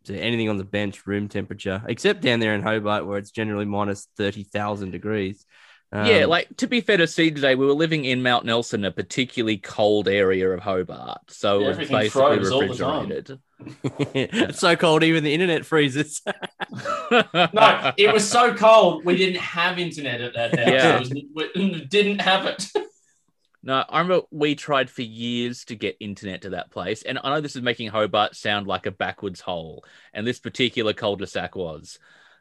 so anything on the bench, room temperature, except down there in Hobart where it's generally minus thirty thousand degrees. yeah, Um, like to be fair to see today, we were living in Mount Nelson, a particularly cold area of Hobart. So Yeah, it was basically froze all the time. refrigerated. it's so cold, even the internet freezes. no, it was so cold we didn't have internet at that house. Yeah. Was, we didn't have it. No, I remember we tried for years to get internet to that place. And I know this is making Hobart sound like a backwards hole. And this particular cul-de-sac was.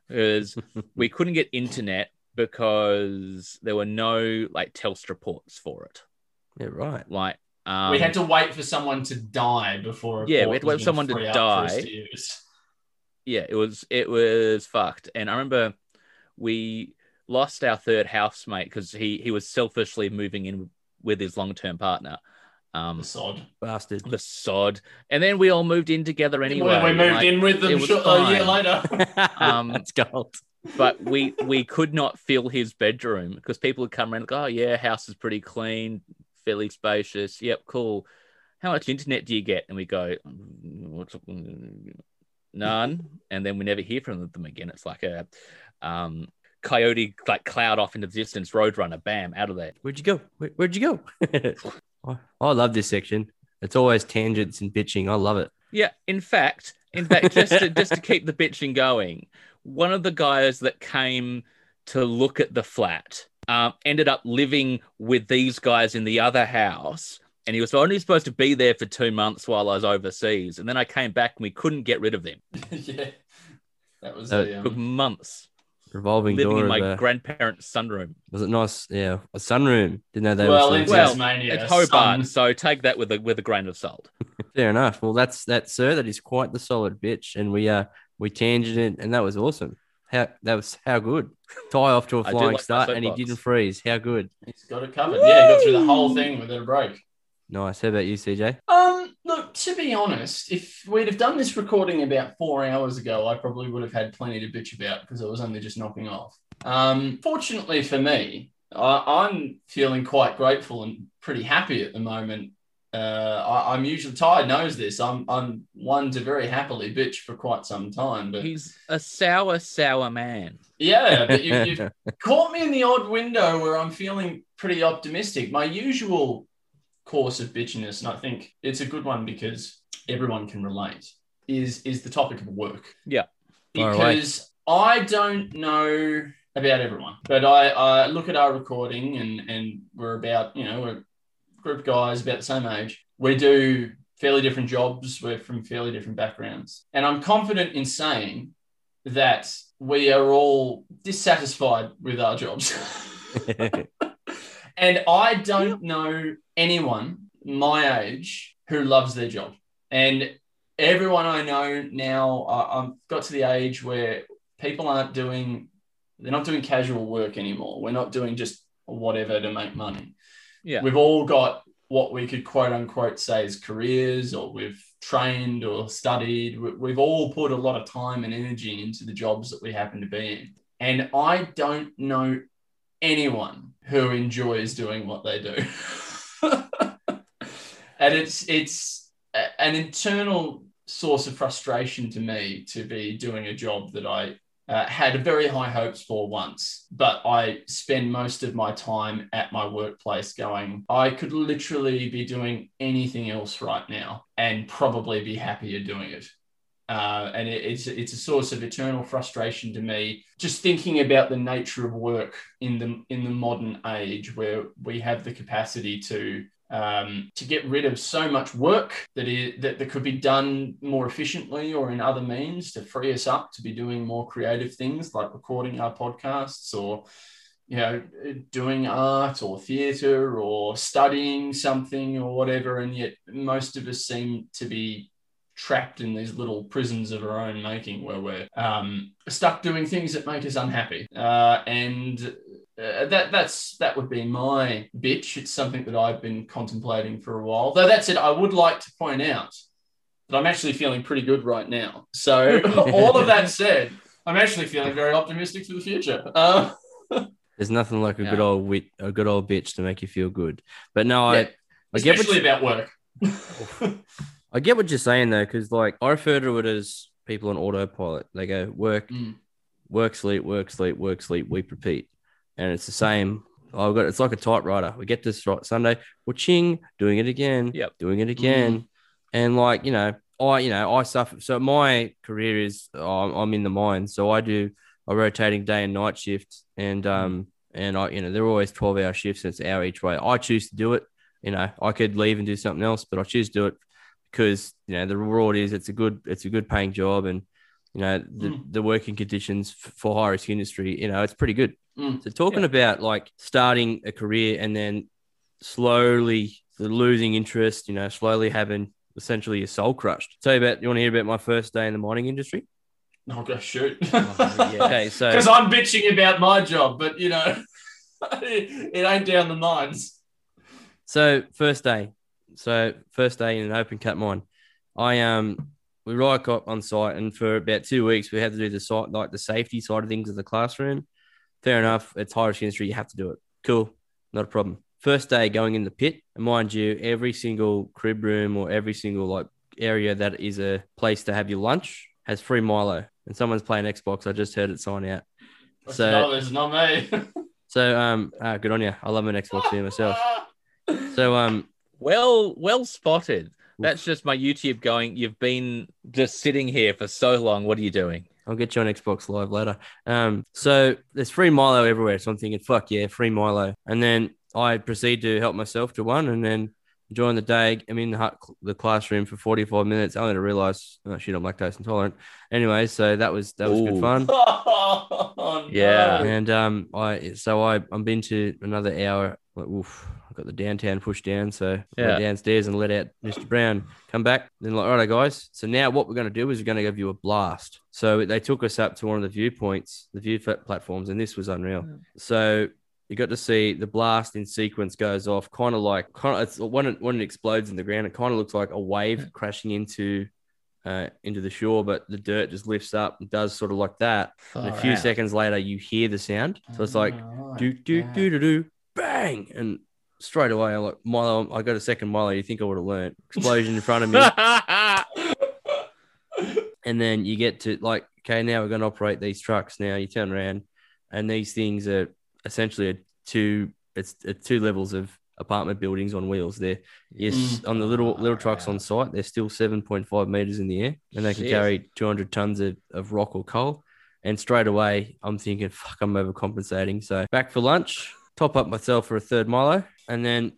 Because we couldn't get internet because there were no like Telstra ports for it. yeah, right. Like um, we had to wait for someone to die before. a Yeah, we had to wait for someone to free up for us die. to yeah, it was it was fucked. And I remember we lost our third housemate because he he was selfishly moving in with his long term partner, um, The sod. Bastard. the sod. And then we all moved in together anyway. we moved like- in with it them was short, a year later. Um, That's gold. but we we could not fill his bedroom because people would come around and go, oh yeah, house is pretty clean, fairly spacious. Yep, cool. How much internet do you get? And we go, "Mm, what's none. And then we never hear from them again. It's like a um, coyote like cloud off into the distance, roadrunner, bam, out of there. Where'd you go? Where, where'd you go? I, I love this section. It's always tangents and bitching. I love it. Yeah, in fact, in fact, just to, just to keep the bitching going, one of the guys that came to look at the flat um, ended up living with these guys in the other house, and he was only supposed to be there for two months while I was overseas, and then I came back and we couldn't get rid of them. yeah, that was Uh, the, It took um, months Revolving living door. in my of, grandparents' sunroom. was it nice? Yeah, a sunroom. Didn't know they well were. in so- Well, Tasmania. it's Hobart, sun- so take that with a with a grain of salt. Fair enough. Well, that's that, sir. That is quite the solid bitch, and we uh we tangented, and that was awesome. How that was how good. Ty off to a flying like start, and he soapbox. didn't freeze. How good. He's got it covered. Yeah, he got through the whole thing without a break. Nice. How about you, CJ? Um, look, to be honest, if we'd have done this recording about four hours ago, I probably would have had plenty to bitch about because I was only just knocking off. Um, fortunately for me, I, I'm feeling quite grateful and pretty happy at the moment. Uh, I, I'm usually Ty knows this. I'm I'm one to very happily bitch for quite some time, but He's a sour, sour man. yeah, but you, you've caught me in the odd window where I'm feeling pretty optimistic. My usual course of bitchiness, and I think it's a good one because everyone can relate, is is the topic of work. Yeah. Fire away. Because I don't know about everyone, but I, I look at our recording and and we're about, you know, we're a group of guys about the same age. We do fairly different jobs. We're from fairly different backgrounds. And I'm confident in saying that we are all dissatisfied with our jobs. and I don't know anyone my age who loves their job. And everyone I know now, I've got to the age where people aren't doing, they're not doing casual work anymore. We're not doing just whatever to make money. Yeah. We've all got what we could quote unquote say as careers, or we've trained or studied. We- We've all put a lot of time and energy into the jobs that we happen to be in. And I don't know anyone who enjoys doing what they do. and it's it's an internal source of frustration to me to be doing a job that I uh, had very high hopes for once, but I spend most of my time at my workplace going, I could literally be doing anything else right now and probably be happier doing it. Uh, and it, it's it's a source of eternal frustration to me. Just thinking about the nature of work in the in the modern age, where we have the capacity to um, to get rid of so much work that, is, that that could be done more efficiently or in other means to free us up to be doing more creative things like recording our podcasts or you know doing art or theater or studying something or whatever. And yet most of us seem to be trapped in these little prisons of our own making where we're um, stuck doing things that make us unhappy. Uh, and uh, that that's that would be my bitch. It's something that I've been contemplating for a while. Though that said, I would like to point out that I'm actually feeling pretty good right now. So all of that said, I'm actually feeling very optimistic for the future. Uh, There's nothing like a good old wit, a good old bitch to make you feel good. But no, yeah, I, I get especially you, about work. I get what you're saying though, because like I refer to it as people on autopilot. They go work, Mm. work, sleep, work, sleep, work, sleep, weep, repeat, and it's the same. I've got it's like a typewriter. We get this right Sunday, we're ching, doing it again, Yep. doing it again, and like you know, I you know I suffer. So my career is I'm, I'm in the mine, so I do a rotating day and night shift, and um and I you know they're always twelve hour shifts. And it's an hour each way. I choose to do it. You know, I could leave and do something else, but I choose to do it because you know the reward is it's a good it's a good paying job and you know the, Mm. the working conditions for high risk industry you know it's pretty good Mm. so talking about like starting a career and then slowly losing interest you know slowly having essentially your soul crushed tell you about you want to hear about my first day in the mining industry I'll go shoot. Oh, yeah. okay so Because I'm bitching about my job, but you know, it ain't down the mines. So first day, so first day in an open cut mine, I um we rock up on site, and for about two weeks we had to do the site like the safety side of things of the classroom. Fair enough, it's high risk industry, you have to do it. Cool, not a problem. First day going in the pit, and mind you, every single crib room or every single like area that is a place to have your lunch has free Milo, and someone's playing Xbox. I just heard it sign out. So- no, it's not me. So um, ah, good on you. I love an Xbox here myself. So um, Well, well spotted. That's just my YouTube going. You've been just sitting here for so long. What are you doing? I'll get you on Xbox Live later. Um, so there's free Milo everywhere. So I'm thinking, fuck yeah, free Milo. And then I proceed to help myself to one, and then join the day. I'm in the, the classroom for 45 minutes. Only to realize, oh shit, I'm lactose intolerant. Anyway, so that was that was Ooh. good fun. Oh, no. Yeah. And um, I so I I'm been to another hour. Like, oof, got the downtown pushed down, so Yeah. downstairs and let out Mr. Brown. Come back, then like, all right, guys. So now what we're going to do is we're going to give you a blast. So they took us up to one of the viewpoints, the view platforms, and this was unreal. So you got to see the blast in sequence goes off, kind of like kind of it's when it when it explodes in the ground, it kind of looks like a wave crashing into. Uh, into the shore, but the dirt just lifts up and does sort of like that. And a few out. seconds later, you hear the sound. So it's like Alright, do do yeah. do do do bang, and straight away I'm like Milo. I got a second Milo. You think I would have learned explosion in front of me, and then you get to like okay, now we're going to operate these trucks. Now you turn around, and these things are essentially a two. It's a two levels of apartment buildings on wheels. There, yes, mm. on the little little trucks on site, they're still seven point five meters in the air, and they can Shit. carry two hundred tons of, of rock or coal. And straight away, I'm thinking, fuck, I'm overcompensating. So back for lunch, top up myself for a third Milo, and then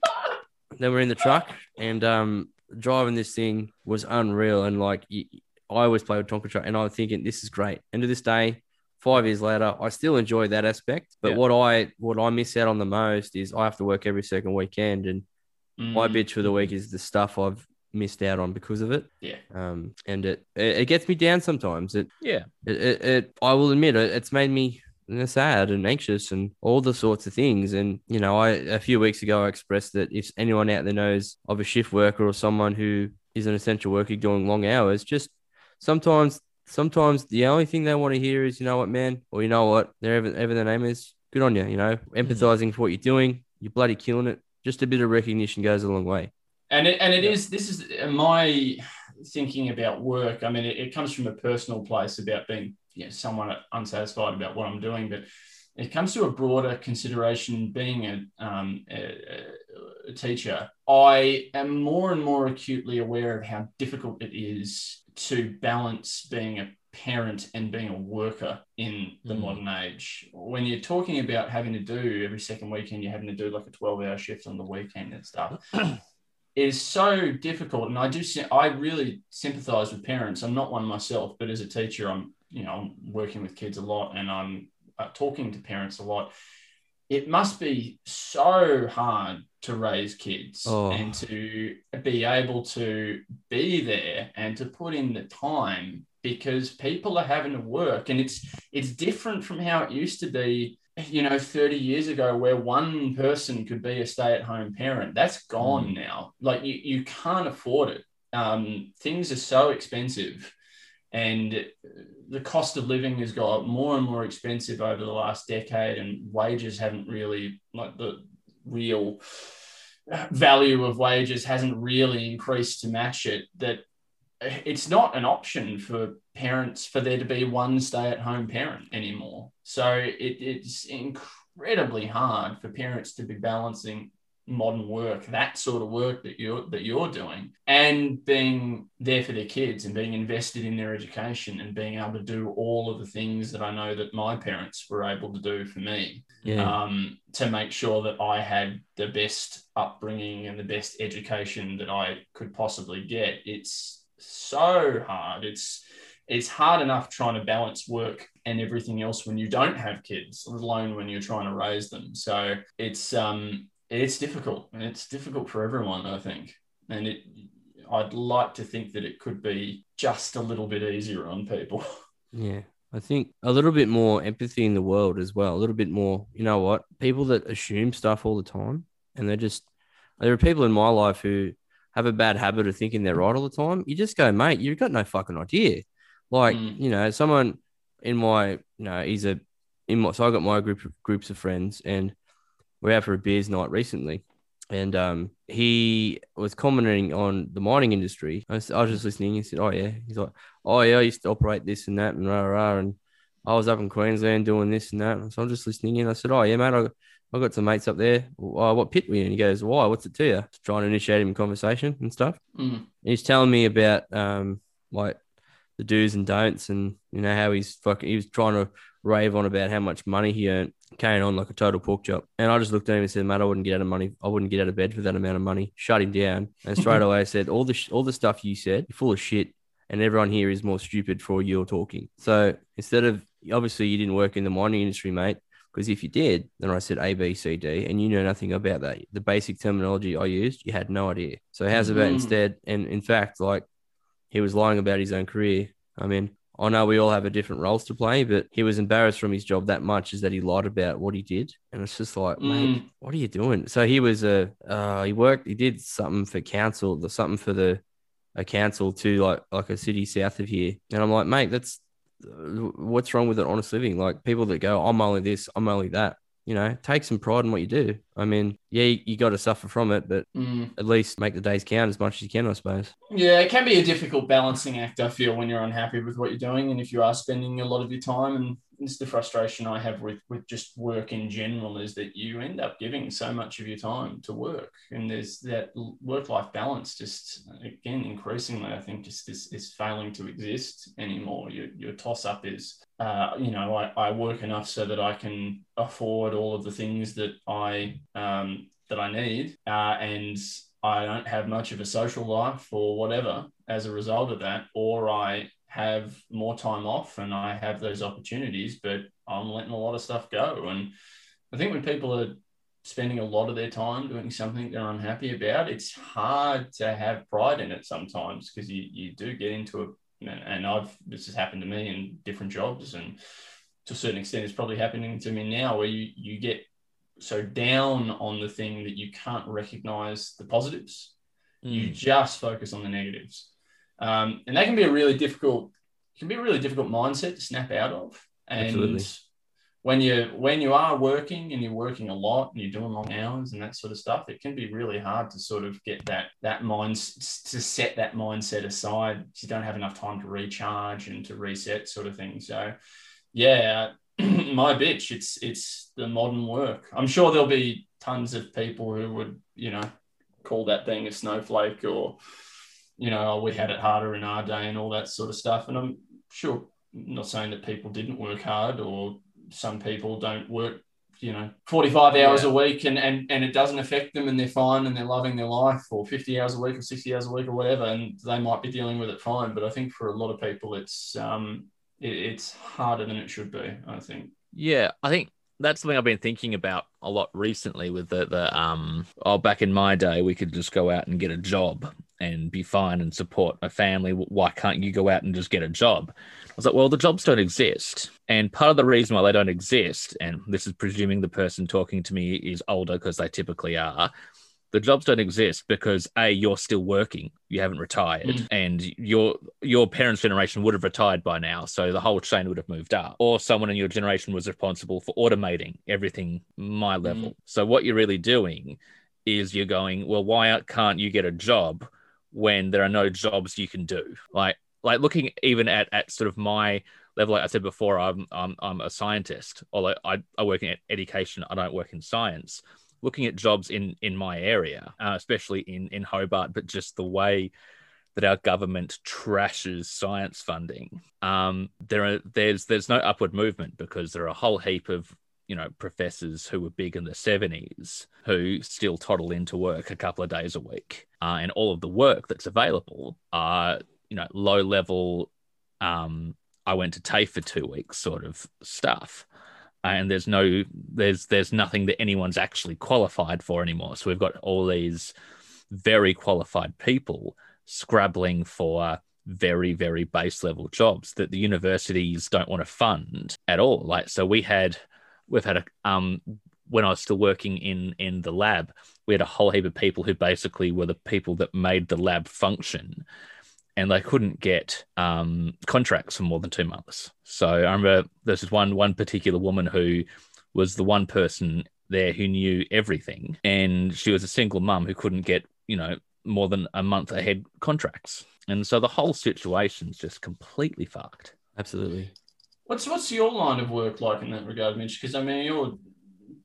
then we're in the truck, and um, driving this thing was unreal. And like, I always play with Tonka truck, and I'm thinking, this is great. And to this day, five years later, I still enjoy that aspect. But Yeah. what I what I miss out on the most is I have to work every second weekend, and my Mm. bitch for the week is the stuff I've missed out on because of it. Yeah. Um, and it it, it gets me down sometimes. It yeah. it, it, it I will admit it, it's made me sad and anxious and all the sorts of things. And you know, I a few weeks ago I expressed that if anyone out there knows of a shift worker or someone who is an essential worker doing long hours, just sometimes sometimes the only thing they want to hear is, you know what, man, or you know what, their ever, ever their name is, good on you, you know, mm-hmm. empathizing for what you're doing, you're bloody killing it. Just a bit of recognition goes a long way. and it, and it is this is my thinking about work, I mean, it, it comes from a personal place about being you know, somewhat unsatisfied about what I'm doing, but it comes to a broader consideration being a, um, a, a, teacher. I am more and more acutely aware of how difficult it is to balance being a parent and being a worker in the mm. modern age. When you're talking about having to do every second weekend you're having to do like a 12 hour shift on the weekend and stuff it is so difficult. And i do i really sympathize with parents. I'm not one myself but as a teacher i'm you know i'm working with kids a lot and i'm uh, talking to parents a lot, it must be so hard to raise kids oh. and to be able to be there and to put in the time because people are having to work and it's it's different from how it used to be you know 30 years ago where one person could be a stay-at-home parent that's gone mm. now like you, you can't afford it um, things are so expensive and the cost of living has got more and more expensive over the last decade and wages haven't really like the real value of wages hasn't really increased to match it that it's not an option for parents for there to be one stay-at-home parent anymore. So it, it's incredibly hard for parents to be balancing modern work, that sort of work that you're that you're doing, and being there for their kids and being invested in their education and being able to do all of the things that I know that my parents were able to do for me. Yeah. Um, to make sure that I had the best upbringing and the best education that I could possibly get. It's so hard. It's it's hard enough trying to balance work and everything else when you don't have kids, let alone when you're trying to raise them. So it's um it's difficult. And it's difficult for everyone, I think. And it, I'd like to think that it could be just a little bit easier on people. Yeah. I think a little bit more empathy in the world as well. A little bit more, you know what? People that assume stuff all the time and they're just, there are people in my life who have a bad habit of thinking they're right all the time. You just go, mate, you've got no fucking idea. Like, mm. you know, someone in my, you know, he's a, in my, so I got my group of groups of friends and we are out for a beers night recently, and um, he was commenting on the mining industry. I was, I was just listening. He said, "Oh yeah," he's like, "Oh yeah, I used to operate this and that and rah rah." And I was up in Queensland doing this and that. And so I'm just listening in. I said, "Oh yeah, mate, I, I got some mates up there. Oh, what pit were you?" And he goes, "Why? What's it to you?" Just trying to initiate him in conversation and stuff. Mm. And he's telling me about um like the do's and don'ts, and you know how he's fucking. He was trying to rave on about how much money he earned carrying on like a total pork chop. And I just looked at him and said, "Mate, I wouldn't get out of money. I wouldn't get out of bed for that amount of money." Shut him down. And straight away I said, "All the sh- all the stuff you said, you're full of shit." And everyone here is more stupid for your talking. So instead of obviously you didn't work in the mining industry, mate. Because if you did, then I said A, B, C, D, and you know nothing about that. The basic terminology I used, you had no idea. So how's about mm. instead? And in fact, like he was lying about his own career. I mean, I know we all have a different roles to play, but he was embarrassed from his job that much is that he lied about what he did. And it's just like, mm. mate, what are you doing? So he was a, uh, he worked, he did something for council, the something for the, a council to like, like a city south of here. And I'm like, mate, that's, what's wrong with an honest living? Like people that go, I'm only this, I'm only that you know, take some pride in what you do. I mean, yeah, you, you got to suffer from it, but mm. at least make the days count as much as you can, I suppose. Yeah, it can be a difficult balancing act, I feel, when you're unhappy with what you're doing. And if you are spending a lot of your time and it's the frustration I have with with just work in general is that you end up giving so much of your time to work, and there's that work life balance. Just again, increasingly, I think just is, is failing to exist anymore. Your your toss up is, uh, you know, I, I work enough so that I can afford all of the things that I um, that I need, uh, and I don't have much of a social life or whatever as a result of that, or I have more time off and I have those opportunities, but I'm letting a lot of stuff go. And I think when people are spending a lot of their time doing something they're unhappy about, it's hard to have pride in it sometimes because you, you do get into a And I've, this has happened to me in different jobs. And to a certain extent, it's probably happening to me now where you, you get so down on the thing that you can't recognize the positives. Mm. You just focus on the negatives. Um, and that can be a really difficult, can be a really difficult mindset to snap out of. And Absolutely. when you when you are working and you're working a lot and you're doing long hours and that sort of stuff, it can be really hard to sort of get that that mind to set that mindset aside. You don't have enough time to recharge and to reset, sort of thing. So, yeah, my bitch, it's it's the modern work. I'm sure there'll be tons of people who would you know call that being a snowflake or you know oh, we had it harder in our day and all that sort of stuff. And I'm sure I'm not saying that people didn't work hard or some people don't work you know 45 hours yeah. a week and, and and it doesn't affect them and they're fine and they're loving their life or 50 hours a week or 60 hours a week or whatever and they might be dealing with it fine but i think for a lot of people it's um it, it's harder than it should be i think yeah i think that's something I've been thinking about a lot recently with the, the um oh back in my day we could just go out and get a job and be fine and support a family why can't you go out and just get a job I was like, well, the jobs don't exist. And part of the reason why they don't exist, and this is presuming the person talking to me is older because they typically are, the jobs don't exist because a you're still working you haven't retired mm. and your your parents generation would have retired by now so the whole chain would have moved up or someone in your generation was responsible for automating everything my mm. level mm. so what you're really doing is you're going well why can't you get a job when there are no jobs you can do. Like like looking even at at sort of my level like i said before i'm i'm, I'm a scientist although I, I work in education i don't work in science. Looking at jobs in in my area uh, especially in in hobart but just the way that our government trashes science funding um, there are there's there's no upward movement because there are a whole heap of you know professors who were big in the 70s who still toddle into work a couple of days a week. Uh, and all of the work that's available are you know low level um i went to tafe for two weeks sort of stuff. And there's no there's there's nothing that anyone's actually qualified for anymore. So we've got all these very qualified people scrabbling for very very base level jobs that the universities don't want to fund at all. Like so we had we've had a um when I was still working in in the lab, we had a whole heap of people who basically were the people that made the lab function and they couldn't get um, contracts for more than two months. So I remember there's this is one one particular woman who was the one person there who knew everything, and she was a single mum who couldn't get you know more than a month ahead contracts, and so the whole situation's just completely fucked. Absolutely. What's what's your line of work like in that regard, Mitch? Because I mean, you're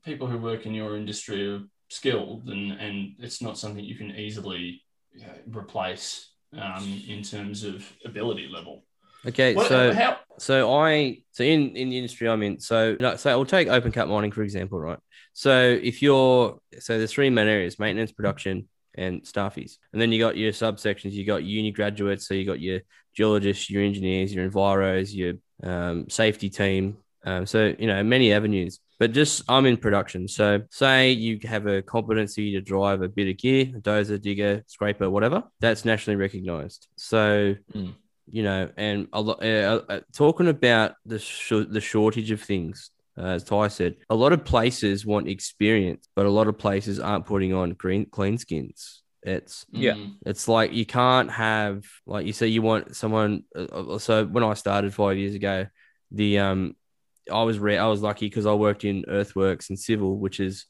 people who work in your industry are skilled, and and it's not something you can easily you know, replace um, in terms of ability level. Okay, what, so how? so I so in in the industry I'm in, so so I'll take open cut mining for example, right? So if you're so there's three main areas: maintenance, production, and staffies, and then you got your subsections. You got uni graduates, so you got your geologists, your engineers, your enviros, your um, safety team. Um, so you know many avenues but just I'm in production. So say you have a competency to drive a bit of gear, a dozer, digger, scraper, whatever. That's nationally recognized. So. Mm. You know, and a lot, uh, uh, talking about the sh- the shortage of things, uh, as Ty said, a lot of places want experience, but a lot of places aren't putting on green clean skins. It's yeah, it's like you can't have like you say you want someone. Uh, uh so when I started five years ago, the um I was rare. I was lucky because I worked in earthworks and civil, which is,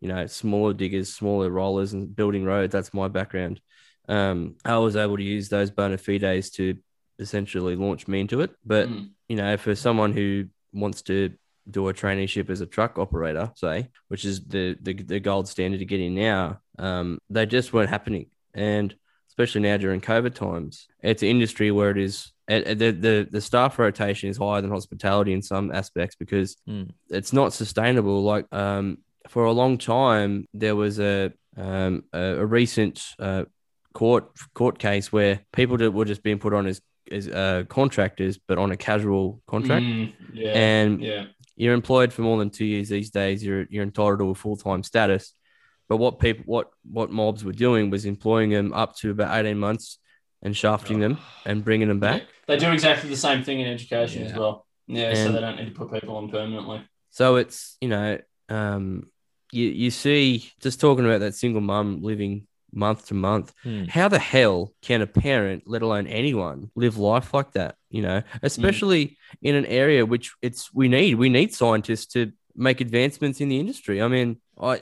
you know, smaller diggers, smaller rollers, and building roads. That's my background. Um, I was able to use those bona fides to essentially launch me into it. But mm. you know, for someone who wants to do a traineeship as a truck operator, say, which is the the, the gold standard to get in now, um, they just weren't happening. And especially now during COVID times, it's an industry where it is the, the the staff rotation is higher than hospitality in some aspects because mm. it's not sustainable. Like um, for a long time, there was a um, a, a, recent uh, court court case where people that were just being put on as as uh, contractors, but on a casual contract, mm, yeah, and yeah. you're employed for more than two years these days. You're you're entitled to a full time status. But what people what what mobs were doing was employing them up to about eighteen months and shafting them and bringing them back. They do exactly the same thing in education yeah. as well. Yeah, and so they don't need to put people on permanently. So it's you know, um, you you see just talking about that single mum living month to month. Hmm. How the hell can a parent, let alone anyone, live life like that? You know, especially in an area which it's we need. We need scientists to make advancements in the industry. I mean, I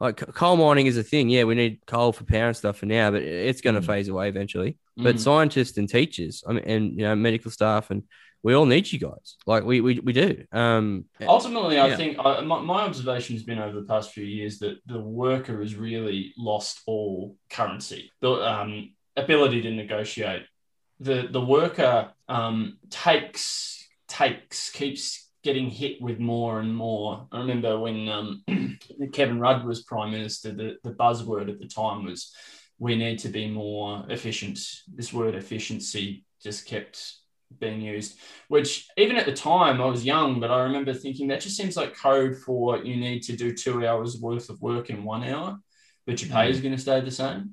like coal mining is a thing. Yeah, we need coal for power and stuff for now, but it's going to Mm. phase away eventually. But Mm. scientists and teachers, I mean, and you know, medical staff, and we all need you guys. Like we we, we do. Um, Ultimately, I think I, my, my observation has been over the past few years that the worker has really lost all currency, the um, ability to negotiate. The the worker um, takes takes keeps getting hit with more and more. I remember when um, Kevin Rudd was prime minister, the, the buzzword at the time was we need to be more efficient. This word efficiency just kept being used which even at the time I was young, but I remember thinking that just seems like code for you need to do two hours worth of work in one hour, but your pay is going to stay the same.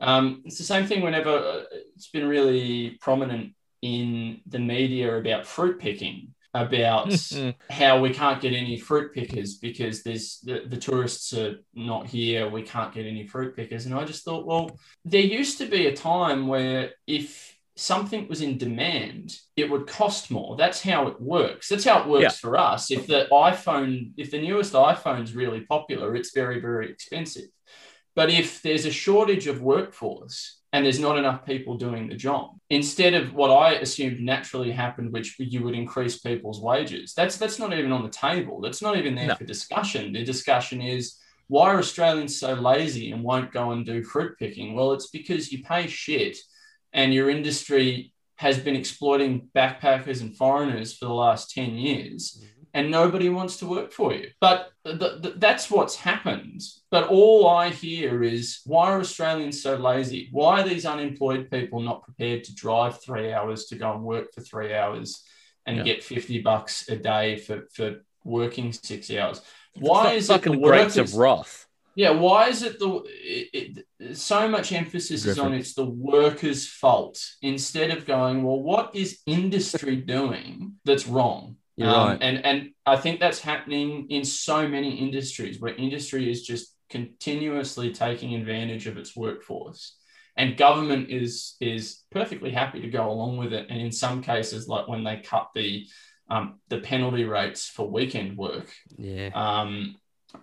Um, it's the same thing whenever uh, it's been really prominent in the media about fruit picking, about how we can't get any fruit pickers because there's the, the tourists are not here. We can't get any fruit pickers. And I just thought, well, there used to be a time where if something was in demand, it would cost more. That's how it works. That's how it works Yeah. for us. If the iPhone, if the newest iPhone's really popular, it's very, very expensive. But if there's a shortage of workforce and there's not enough people doing the job, instead of what I assumed naturally happened, which you would increase people's wages, that's that's not even on the table. That's not even there No. for discussion. The discussion is why are Australians so lazy and won't go and do fruit picking? Well, it's because you pay shit and your industry has been exploiting backpackers and foreigners for the last 10 years mm-hmm. And nobody wants to work for you. But th- th- that's what's happened. But all I hear is why are Australians so lazy? Why are these unemployed people not prepared to drive three hours to go and work for three hours and Yeah. get 50 bucks a day for, for working six hours? Why is it the workers- of wrath? yeah, why is it the it, it, so much emphasis is on it's the workers' fault instead of going, well, what is industry doing that's wrong? You're Um, right. And and I think that's happening in so many industries where industry is just continuously taking advantage of its workforce. And government is is perfectly happy to go along with it. And in some cases, like when they cut the um, the penalty rates for weekend work, Yeah. um,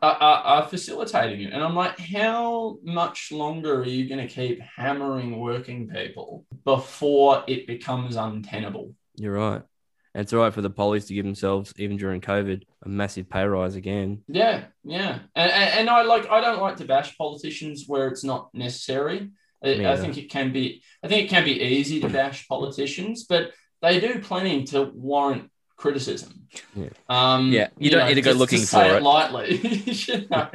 are, are, are facilitating it. And I'm like, how much longer are you going to keep hammering working people before it becomes untenable? You're right. And it's all right for the police to give themselves, even during COVID, a massive pay rise again. Yeah, yeah. And, and, and I like, I don't like to bash politicians where it's not necessary. I, I think it can be, I think it can be easy to bash politicians, but they do plenty to warrant criticism. Yeah. Um, Yeah, you don't need to go looking say for it. lightly. you know?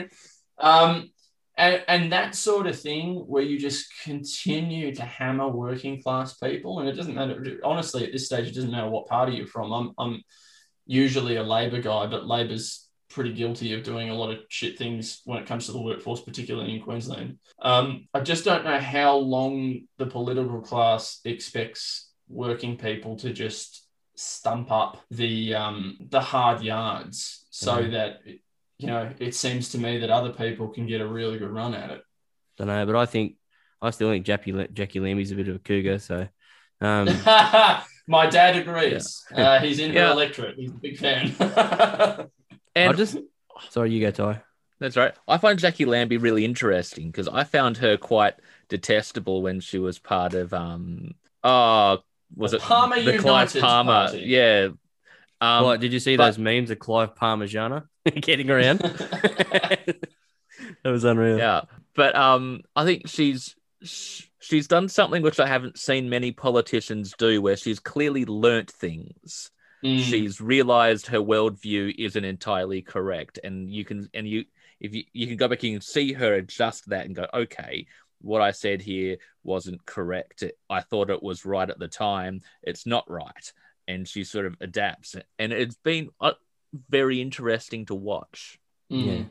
um, and, and that sort of thing where you just continue to hammer working class people, and it doesn't matter. Honestly, at this stage, it doesn't matter what party you're from. I'm, I'm usually a Labor guy, but Labor's pretty guilty of doing a lot of shit things when it comes to the workforce, particularly in Queensland. Um, I just don't know how long the political class expects working people to just stump up the um, the hard yards so Yeah. that you know it seems to me that other people can get a really good run at it. Don't know, but I think I still think Jackie Jackie Lambie's a bit of a cougar. So, um, My dad agrees. Uh, he's in Yeah. the electorate. He's a big fan. I just sorry, you go, Ty. That's right. I find Jackie Lambie really interesting because I found her quite detestable when she was part of um oh was The it Palmer the Clive United Palmer? Party. Yeah. Um, what did you see but- those memes of Clive Parmigiana getting around? that was unreal. yeah, but um, I think she's she's done something which I haven't seen many politicians do, where she's clearly learnt things. Mm. She's realized her worldview isn't entirely correct, and you can and you if you you can go back, you can see her adjust that and go, okay, what I said here wasn't correct. I thought it was right at the time. It's not right, and she sort of adapts, and it's been uh, very interesting to watch. Mm. Yeah.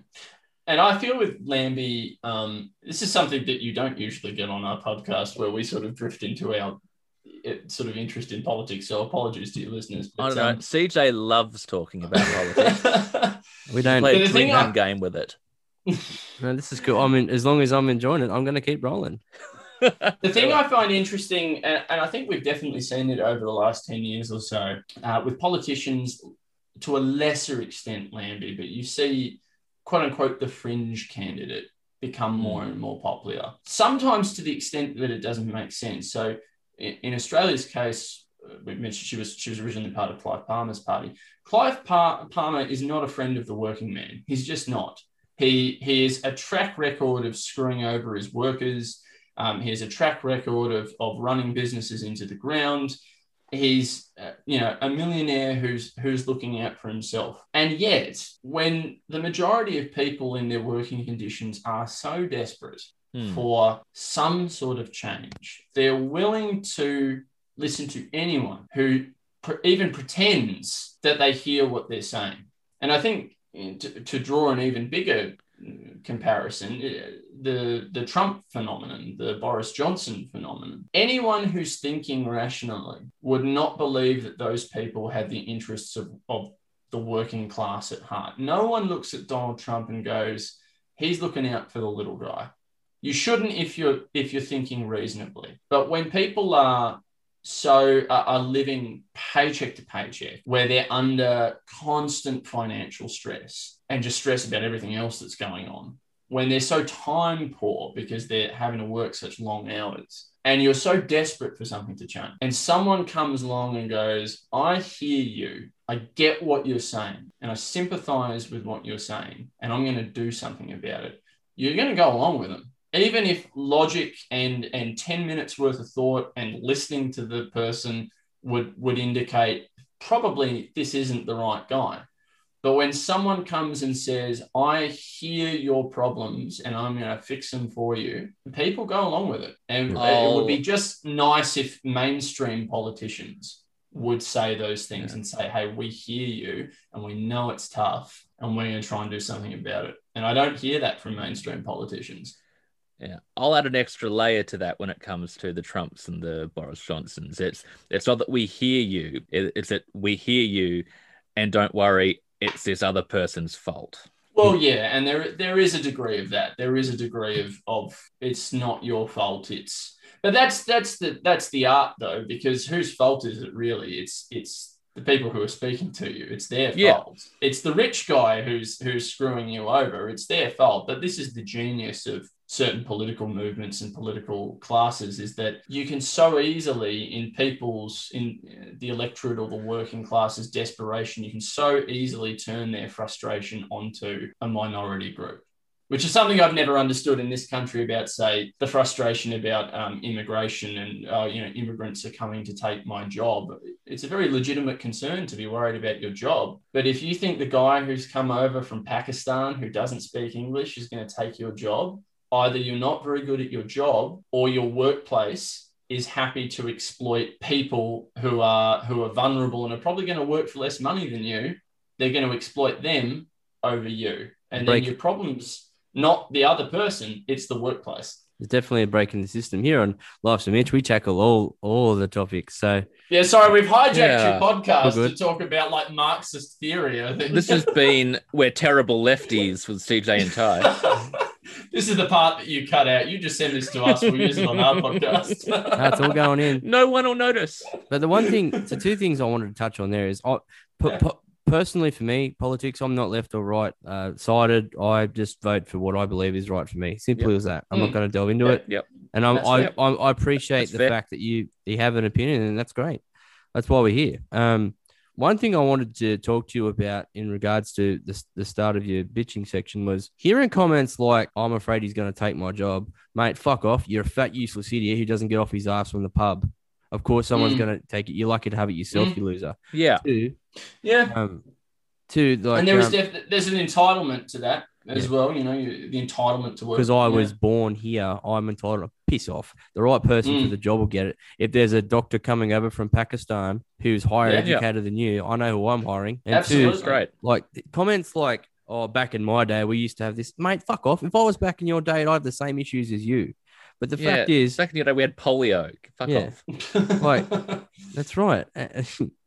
And I feel with Lambie, um, this is something that you don't usually get on our podcast where we sort of drift into our uh, sort of interest in politics. So apologies to your listeners. I don't know. um, CJ loves talking about politics. We don't. Play the a thing I- game with it. No, this is cool. I mean, as long as I'm enjoying it, I'm going to keep rolling. The thing I find interesting, and, and I think we've definitely seen it over the last 10 years or so, uh, with politicians to a lesser extent, Lambie, but you see, quote unquote, the fringe candidate become more and more popular, sometimes to the extent that it doesn't make sense. So in, in Australia's case, uh, we mentioned she was she was originally part of Clive Palmer's party. Clive Par- Palmer is not a friend of the working man. He's just not. He he has a track record of screwing over his workers. Um, he has a track record of, of running businesses into the ground. He's uh, you know a millionaire who's who's looking out for himself. And yet, when the majority of people in their working conditions are so desperate Hmm. for some sort of change, they're willing to listen to anyone who pr- even pretends that they hear what they're saying. And I think to, to draw an even bigger comparison, eh, the the Trump phenomenon, the Boris Johnson phenomenon, anyone who's thinking rationally would not believe that those people have the interests of, of the working class at heart. No one looks at Donald Trump and goes, he's looking out for the little guy. You shouldn't if you're if you're thinking reasonably. But when people are so uh, are living paycheck to paycheck where they're under constant financial stress and just stress about everything else that's going on. When they're so time poor because they're having to work such long hours and you're so desperate for something to change and someone comes along and goes i hear you. I get what you're saying and i sympathize with what you're saying and i'm going to do something about it. You're going to go along with them. Even if logic and and 10 minutes worth of thought and listening to the person would would indicate probably this isn't the right guy but when someone comes and says i hear your problems and i'm going to fix them for you people go along with it and it would be Oh. just nice if mainstream politicians would say those things Yeah. and say hey we hear you and we know it's tough and we're going to try and do something about it and i don't hear that from mainstream politicians Yeah, I'll add an extra layer to that when it comes to the Trumps and the Boris Johnsons. It's it's not that we hear you; it's that we hear you, and don't worry, it's this other person's fault. Well, yeah, and there there is a degree of that. There is a degree of of it's not your fault. It's but that's that's the that's the art though, because whose fault is it really? It's it's the people who are speaking to you. It's their Yeah. fault. It's the rich guy who's who's screwing you over. It's their fault. But this is the genius of certain political movements and political classes is that you can so easily in people's in uh, the electorate or the working classes desperation you can so easily turn their frustration onto a minority group which is something I've never understood in this country about, say, the frustration about um, immigration and uh, you know immigrants are coming to take my job. It's a very legitimate concern to be worried about your job. But if you think the guy who's come over from Pakistan who doesn't speak English is going to take your job, either you're not very good at your job or your workplace is happy to exploit people who are who are vulnerable and are probably going to work for less money than you. They're going to exploit them over you, and Break- then your problems not the other person; it's the workplace. There's definitely a break in the system here on Life's a Mitch. We tackle all all the topics. So Yeah, sorry, we've hijacked Yeah. your podcast to talk about like Marxist theory. I think This has been we're terrible lefties with CJ and Ty. this is the part that you cut out. You just send this to us. We'll use it on our podcast. that's all going in. No one will notice. But the one thing, the two things I wanted to touch on there is, I, Yeah. per- personally for me, politics, I'm not left or right uh, sided. I just vote for what I believe is right for me. Simple as that. I'm not Mm. going to delve into Yeah. it. Yep. And I'm, I. I, I appreciate That's the fair. fact that you you have an opinion, and that's great. That's why we're here. Um, one thing I wanted to talk to you about in regards to the, the start of your bitching section was hearing comments like, I'm afraid he's going to take my job. Mate, fuck off. You're a fat, useless idiot who doesn't get off his ass from the pub. Of course, someone's Mm. going to take it. You're lucky to have it yourself, Mm. you loser. Yeah. Two, yeah, um, two, like, and there is um, def- there's an entitlement to that as Yeah. well. You know, the entitlement to work because I Yeah. was born here, I'm entitled to piss off. The right person for Mm. the job will get it. If there's a doctor coming over from Pakistan who's higher Yeah. Yeah. educated than you, I know who I'm hiring. And Absolutely. two, great. like comments like, "Oh, back in my day, we used to have this." Mate, fuck off. If I was back in your day, I'd have the same issues as you. But the Yeah, fact is, Back in the day, we had polio. Fuck Yeah. off. Like- that's right.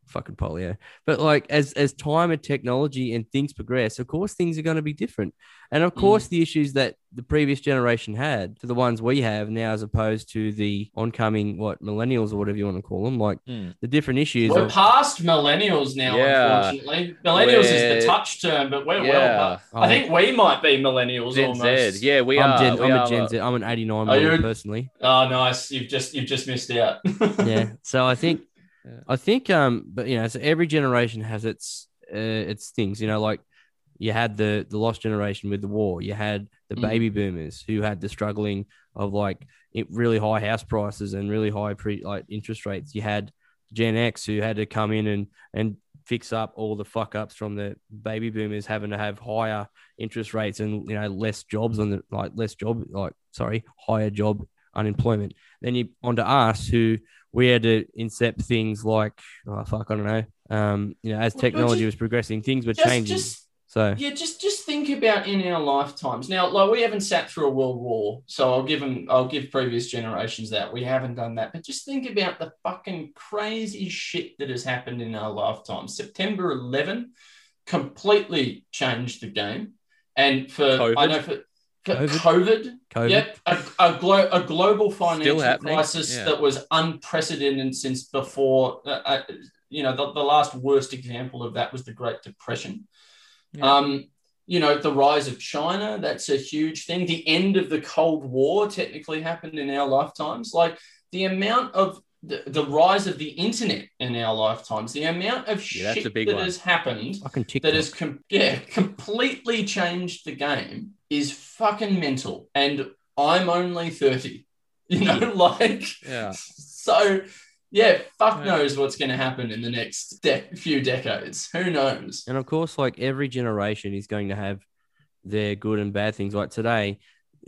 Fucking polio. But like as as time and technology and things progress, of course things are going to be different. And of course the issues that the previous generation had to the ones we have now, as opposed to the oncoming what millennials or whatever you want to call them, like Hmm. the different issues. We're of- past millennials now, Yeah. unfortunately. Millennials is We're- the touch term, but we're Yeah. well. But I think we might be millennials Gen almost. Z. Yeah, we I'm, are. Gen, we I'm a Gen Z. I'm an 89 Are you- personally. Oh, nice. You've just you've just missed out. yeah. So I think, Yeah. I think, um, but you know, so every generation has its uh, its things. You know, like you had the the lost generation with the war. You had the Mm. baby boomers who had the struggling of like it, really high house prices and really high pre like interest rates. You had Gen X who had to come in and and fix up all the fuck ups from the baby boomers having to have higher interest rates and you know less jobs on the like less job like sorry higher job unemployment. Then you onto us who we had to incept things like oh fuck I don't know um you know as Well, technology just- was progressing things were just, changing just so yeah, just just think about in our lifetimes. Now, like we haven't sat through a world war, so I'll give them, I'll give previous generations that we haven't done that. But just think about the fucking crazy shit that has happened in our lifetime. September 11 completely changed the game, and for I know for COVID? COVID, COVID Yep, a, a, glo- a global financial crisis yeah. that was unprecedented since before. Uh, uh, you know, the, the last worst example of that was the Great Depression. Yeah. Um, you know, the rise of China, that's a huge thing. The end of the Cold War technically happened in our lifetimes. Like the amount of the, the rise of the internet in our lifetimes, the amount of Yeah, shit that one. has happened that has com- yeah completely changed the game is fucking mental and i'm only 30 you know like Yeah. so yeah fuck Yeah. knows what's going to happen in the next de- few decades who knows And of course, like every generation is going to have their good and bad things. Like today,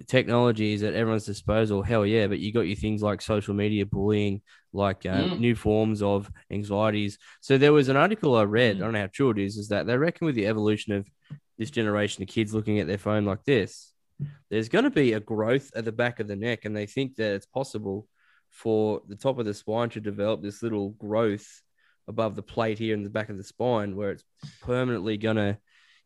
technology is at everyone's disposal. Hell yeah, but you got your things like social media bullying, like uh, Mm. new forms of anxieties. So there was an article I read. Mm. I don't know how true it is. Is that they reckon with the evolution of this generation of kids looking at their phone like this, there's going to be a growth at the back of the neck, and they think that it's possible for the top of the spine to develop this little growth above the plate here in the back of the spine where it's permanently going to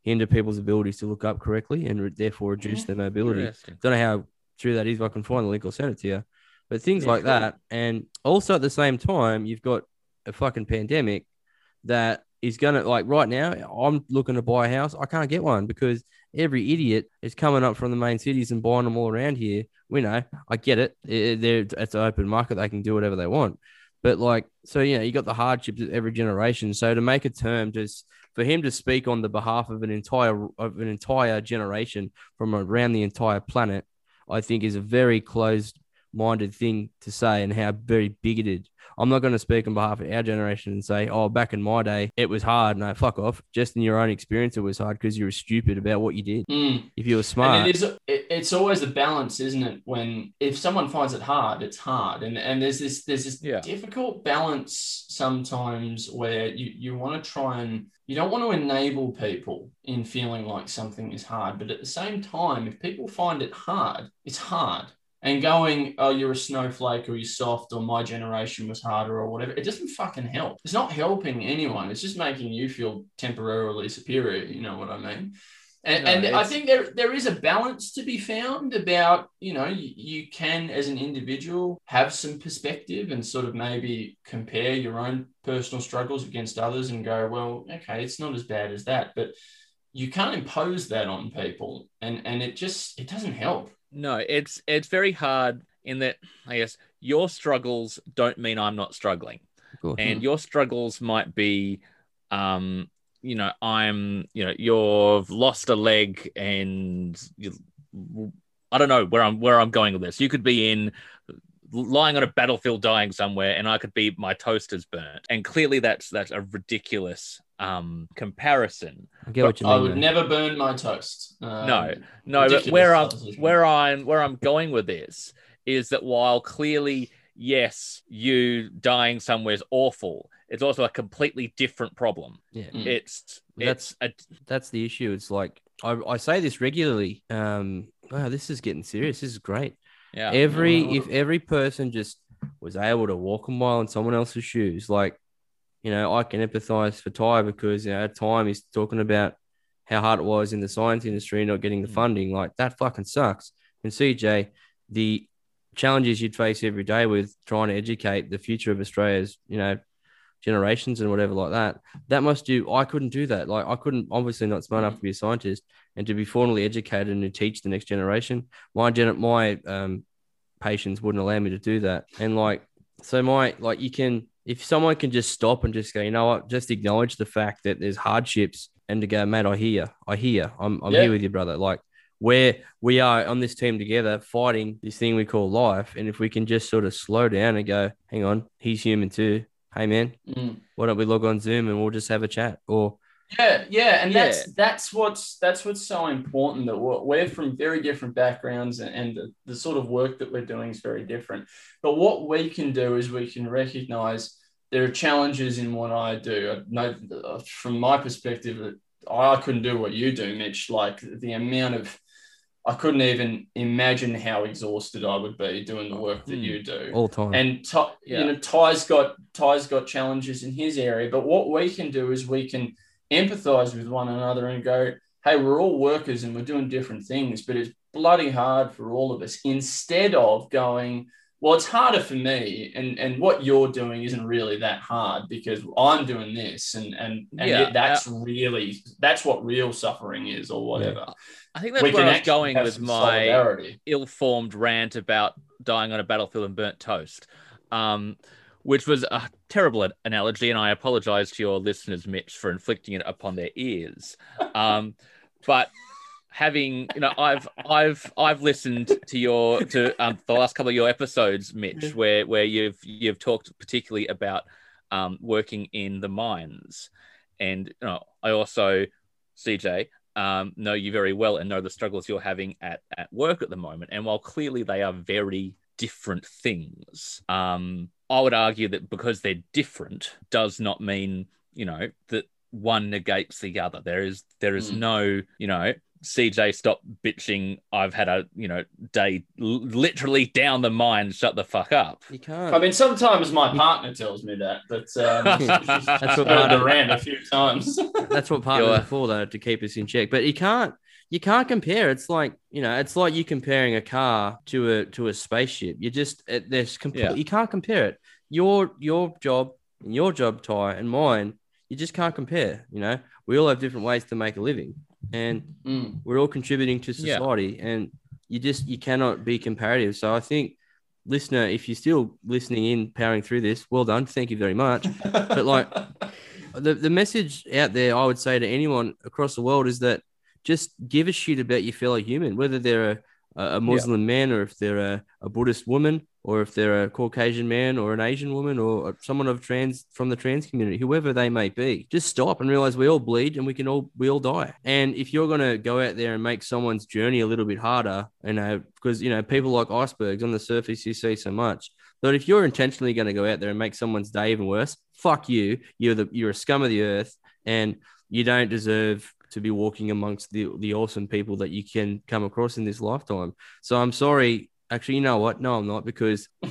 hinder people's abilities to look up correctly and re- therefore reduce Yeah. their mobility. Don't know how true that is. If I can find the link, I'll send it to you. But things Yeah, like cool. that. And also at the same time, you've got a fucking pandemic that is going to, like right now, I'm looking to buy a house. I can't get one because every idiot is coming up from the main cities and buying them all around here. We know, I get it. It- they're- It's an open market. They can do whatever they want. But like, so you know, you got the hardships of every generation. So to make a term, just for him to speak on the behalf of an entire of an entire generation from around the entire planet, I think is a very closed minded thing to say and how very bigoted. I'm not going to speak on behalf of our generation and say, oh, back in my day, it was hard. No, fuck off. Just in your own experience, it was hard because you were stupid about what you did. Mm. If you were smart, And it is it, it's always a balance, isn't it? When if someone finds it hard, it's hard. And and there's this there's this Yeah. difficult balance sometimes where you, you want to try and you don't want to enable people in feeling like something is hard. But at the same time, if people find it hard, it's hard. And going, oh, you're a snowflake or you're soft or my generation was harder or whatever, it doesn't fucking help. It's not helping anyone. It's just making you feel temporarily superior. You know what I mean? And, No, and I think there there is a balance to be found about you know you, you can as an individual have some perspective and sort of maybe compare your own personal struggles against others and go well okay it's not as bad as that but you can't impose that on people. And and it just it doesn't help. No, it's it's very hard in that I guess your struggles don't mean I'm not struggling. and your struggles might be um you know i'm you know you've lost a leg and you, i don't know where i'm where i'm going with this you could be in lying on a battlefield dying somewhere and i could be my toaster's burnt and clearly that's that's a ridiculous um comparison I get what you mean. i would though. never burn my toast Um, No, no but where i'm where i'm where i'm going with this is that while clearly yes you dying somewhere is awful it's also a completely different problem yeah. Mm. it's That's- a that's the issue. It's like I, I say this regularly. Um, wow, this is getting serious. This is great. yeah Every Yeah. if every person just was able to walk a mile in someone else's shoes, like you know, I can empathize for Ty because, you know, at time he's talking about how hard it was in the science industry not getting the Mm. funding. Like that fucking sucks. And CJ, the challenges you'd face every day with trying to educate the future of Australia's, you know, generations and whatever like that. That must do. I couldn't do that. Like I couldn't. Obviously, not smart enough to be a scientist and to be formally educated and to teach the next generation. My gen, my um, patients wouldn't allow me to do that. And like, so my like, you can if someone can just stop and just go, you know what, just acknowledge the fact that there's hardships and to go, mate, I hear, I hear, I'm, I'm Yeah. here with you, brother. Like where we are on this team together fighting this thing we call life. And if we can just sort of slow down and go, hang on, he's human too. Hey man, Mm. why don't we log on Zoom and we'll just have a chat? Or Yeah, yeah, and Yeah. that's that's what's that's what's so important that we're, we're from very different backgrounds and, and the, the sort of work that we're doing is very different. But what we can do is we can recognize there are challenges in what I do. I know uh, from my perspective that I couldn't do what you do, Mitch. Like the amount of I couldn't even imagine how exhausted I would be doing the work that Hmm. you do. all the time. And Ty, Yeah. you know, Ty's got Ty's got challenges in his area, but what we can do is we can empathize with one another and go, "Hey, we're all workers and we're doing different things, but it's bloody hard for all of us." Instead of going, "Well, it's harder for me, and and what you're doing isn't really that hard because I'm doing this, and and and Yeah, yet that's really that's what real suffering is, or whatever." I think that's We where can I was going with my ill-formed rant about dying on a battlefield and burnt toast, um, which was a terrible analogy, and I apologize to your listeners, Mitch, for inflicting it upon their ears. Um, but having, you know, I've I've I've listened to your to um, the last couple of your episodes, Mitch, where where you've you've talked particularly about um, working in the mines, and you know, I also, CJ, um, know you very well and know the struggles you're having at, at work at the moment. And while clearly they are very different things, um, I would argue that because they're different does not mean, you know, that one negates the other. There is there is Mm. no, you know, CJ, stop bitching. I've had a, you know, day literally down the mine. Shut the fuck up. you can't. I mean, sometimes my partner tells me that, but um, she's That's what heard partner- the rant a few times. That's what partners You're- are for, though, to keep us in check. But you can't you can't compare. It's like you know, it's like you comparing a car to a to a spaceship. You just it, there's complete. Yeah. You can't compare it. Your your job and your job, Ty, and mine. You just can't compare. You know, we all have different ways to make a living, and Mm. we're all contributing to Yeah. society. And you just you cannot be comparative. So I think, listener, if you're still listening in, powering through this, well done. Thank you very much But, like, the, the message out there, I would say to anyone across the world is that just give a shit about your fellow human, whether they're a, a Muslim man or if they're a, a Buddhist woman or if they're a Caucasian man or an Asian woman or someone of trans from the trans community, whoever they may be, just stop and realize we all bleed and we can all we all die. And if you're gonna go out there and make someone's journey a little bit harder, you know, because you know people like icebergs on the surface you see so much. But if you're intentionally going to go out there and make someone's day even worse, fuck you. You're the you're a scum of the earth, and you don't deserve to be walking amongst the the awesome people that you can come across in this lifetime. So I'm sorry. Actually, you know what? No, I'm not because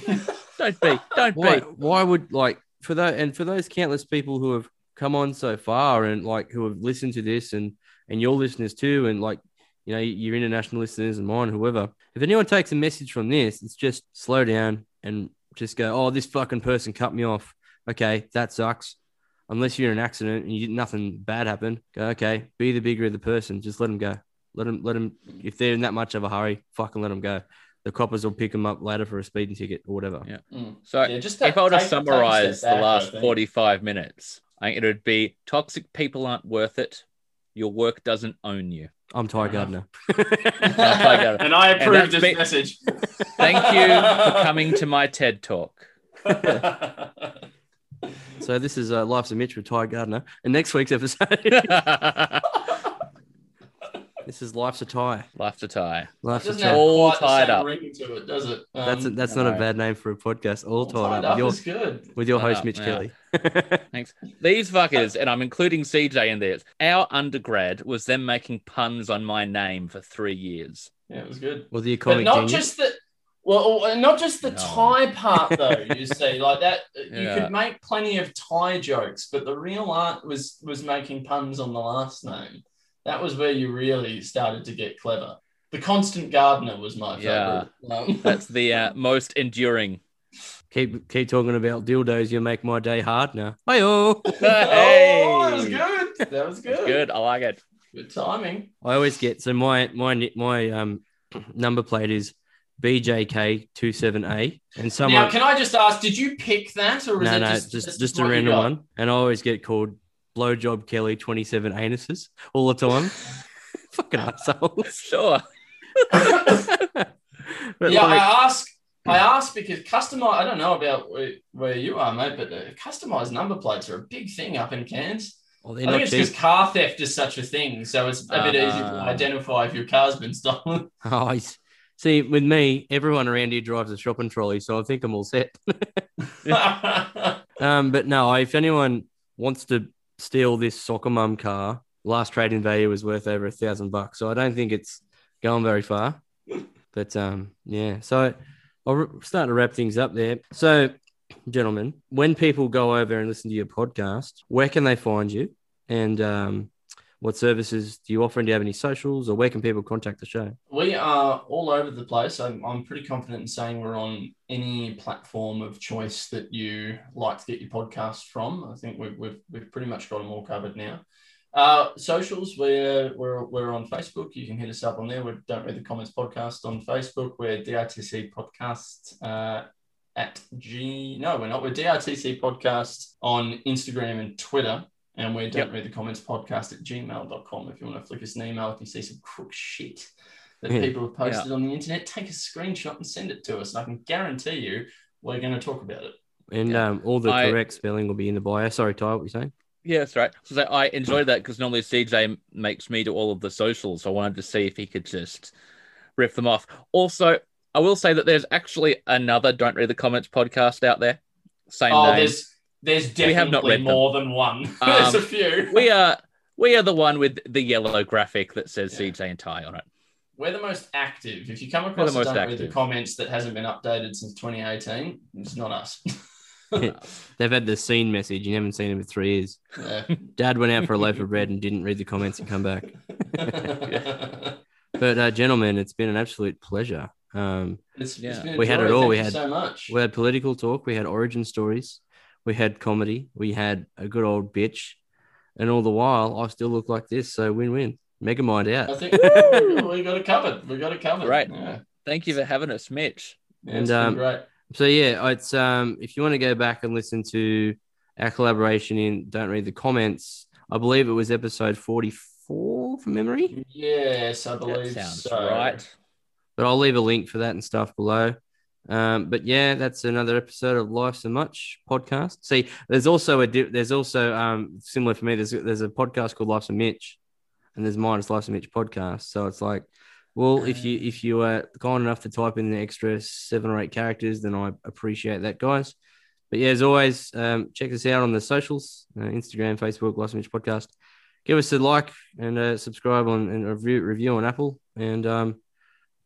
Don't be. Don't why? be. Why would like for that and for those countless people who have come on so far and like who have listened to this and and your listeners too and like you know your international listeners and mine whoever if anyone takes a message from this it's just slow down and just go oh this fucking person cut me off okay that sucks unless you're in an accident and you nothing bad happened go okay be the bigger of the person just let them go let them let them if they're in that much of a hurry fucking let them go the coppers will pick them up later for a speeding ticket or whatever Yeah. Mm. So Yeah, just if I were to take- take a step summarize the back, I last 45 minutes, I think it would be toxic people aren't worth it. Your work doesn't own you. I'm Ty Fair Gardner. And I And approve that's this me- message. Thank you for coming to my TED talk. so this is uh, Life's a Mitch with Ty Gardner. And next week's episode, this is Life's a Tie. Life's a tie. Life's a Tie. All tied up. ring to it, does it? That's Um, that's not a bad name for a podcast. All all tied tied up with your, is good. with your Tied host up, Mitch yeah. Kelly. Thanks. These fuckers, and I'm including CJ in this. Our undergrad was them making puns on my name for three years. Yeah, it was good. was the a But not genius? just the Well, uh, uh, not just the No. tie part though. You see, like that, uh, you could make plenty of tie jokes, but the real art was was making puns on the last name. That was where you really started to get clever. The constant gardener was my Yeah. favorite. Um, That's the uh, most enduring. Keep keep talking about dildos. You make my day hard now. Hi-oh. Hey! Oh, that was good. That was good. Good. I like it. Good timing. I always get so my my my um number plate is BJK27A, and someone now, can I just ask, did you pick that, or is no that no just just that's just, a random one, and I always get called Blowjob Kelly 27 anuses all the time. Fucking assholes. Sure. but yeah, like, I ask. I ask because customize. I don't know about where, where you are, mate, but uh, customized number plates are a big thing up in Cairns. well, I think it's cheap. because car theft is such a thing, so it's a bit easier to Ah. identify if your car's been stolen. Oh, see. With me, everyone around here drives a shopping trolley, so I think I'm all set. Um, but no, if anyone wants to steal this soccer mum car, last trade in value was worth over a thousand bucks. So I don't think it's going very far. But um, yeah. So I'll start to wrap things up there. So, gentlemen, when people go over and listen to your podcast, where can they find you? And um, what services do you offer? And do you have any socials, or where can people contact the show? we are all over the place. I'm, I'm pretty confident in saying we're on any platform of choice that you like to get your podcast from. I think we've, we've, we've pretty much got them all covered now. Uh, socials, we're, we're, we're on Facebook. You can hit us up on there. We don't read the comments podcast on Facebook. We're DRTC podcast uh, at G. No, we're not. We're DRTC podcast on Instagram and Twitter. And we're don't Yep. read the comments podcast at gmail.com. If you want to flick us an email, if you see some crook shit that Yeah. people have posted on the internet, take a screenshot and send it to us. And I can guarantee you we're going to talk about it. And Yeah. um, all the I- correct spelling will be in the bio. Sorry, Ty, what were you saying? Yeah, that's right. So I enjoyed that because normally CJ makes me do all of the socials. So I wanted to see if he could just riff them off. Also, I will say that there's actually another Don't Read the Comments podcast out there. Same Oh, name. there's there's We definitely have not read them. more than one. there's Um, a few. We are we are the one with the yellow graphic that says Yeah. CJ and Ty on it. We're the most active. If you come across the a most don't the comments that hasn't been updated since 2018, it's not us. They've had the scene message. You haven't seen it for three years. Yeah. Dad went out for a loaf of bread and didn't read the comments and come back. But uh, gentlemen, it's been an absolute pleasure. Um, It's, Yeah. it's been a We had it all. Thank We had- so much. we had political talk, we had origin stories, we had comedy, we had a good old bitch, and all the while I still look like this. So win-win. Megamind I out. think woo, we got it covered. We got it covered. Right. Yeah. Thank you for having us, Mitch. Yeah, And, um, great. So yeah, it's um if you want to go back and listen to our collaboration in Don't Read the Comments, I believe it was episode 44 from memory. Yes, I That believe sounds so. right. but I'll leave a link for that and stuff below. Um, but yeah, that's another episode of Life's a Mitch podcast. See, there's also a di- there's also um similar for me. There's there's a podcast called Life's a Mitch, and there's mine. It's Life's a Mitch podcast. So it's like, well, if you if you are kind enough to type in the extra seven or eight characters, then I appreciate that, guys. But yeah, as always, um, check us out on the socials, uh, Instagram, Facebook, Life's a Mitch podcast. Give us a like and uh, subscribe on and review, review on Apple, and um,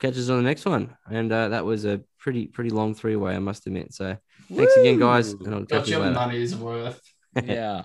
catch us on the next one. And uh, that was a pretty pretty long three way, I must admit. So thanks again, guys, and I'll Got catch you your later. money's worth. Yeah.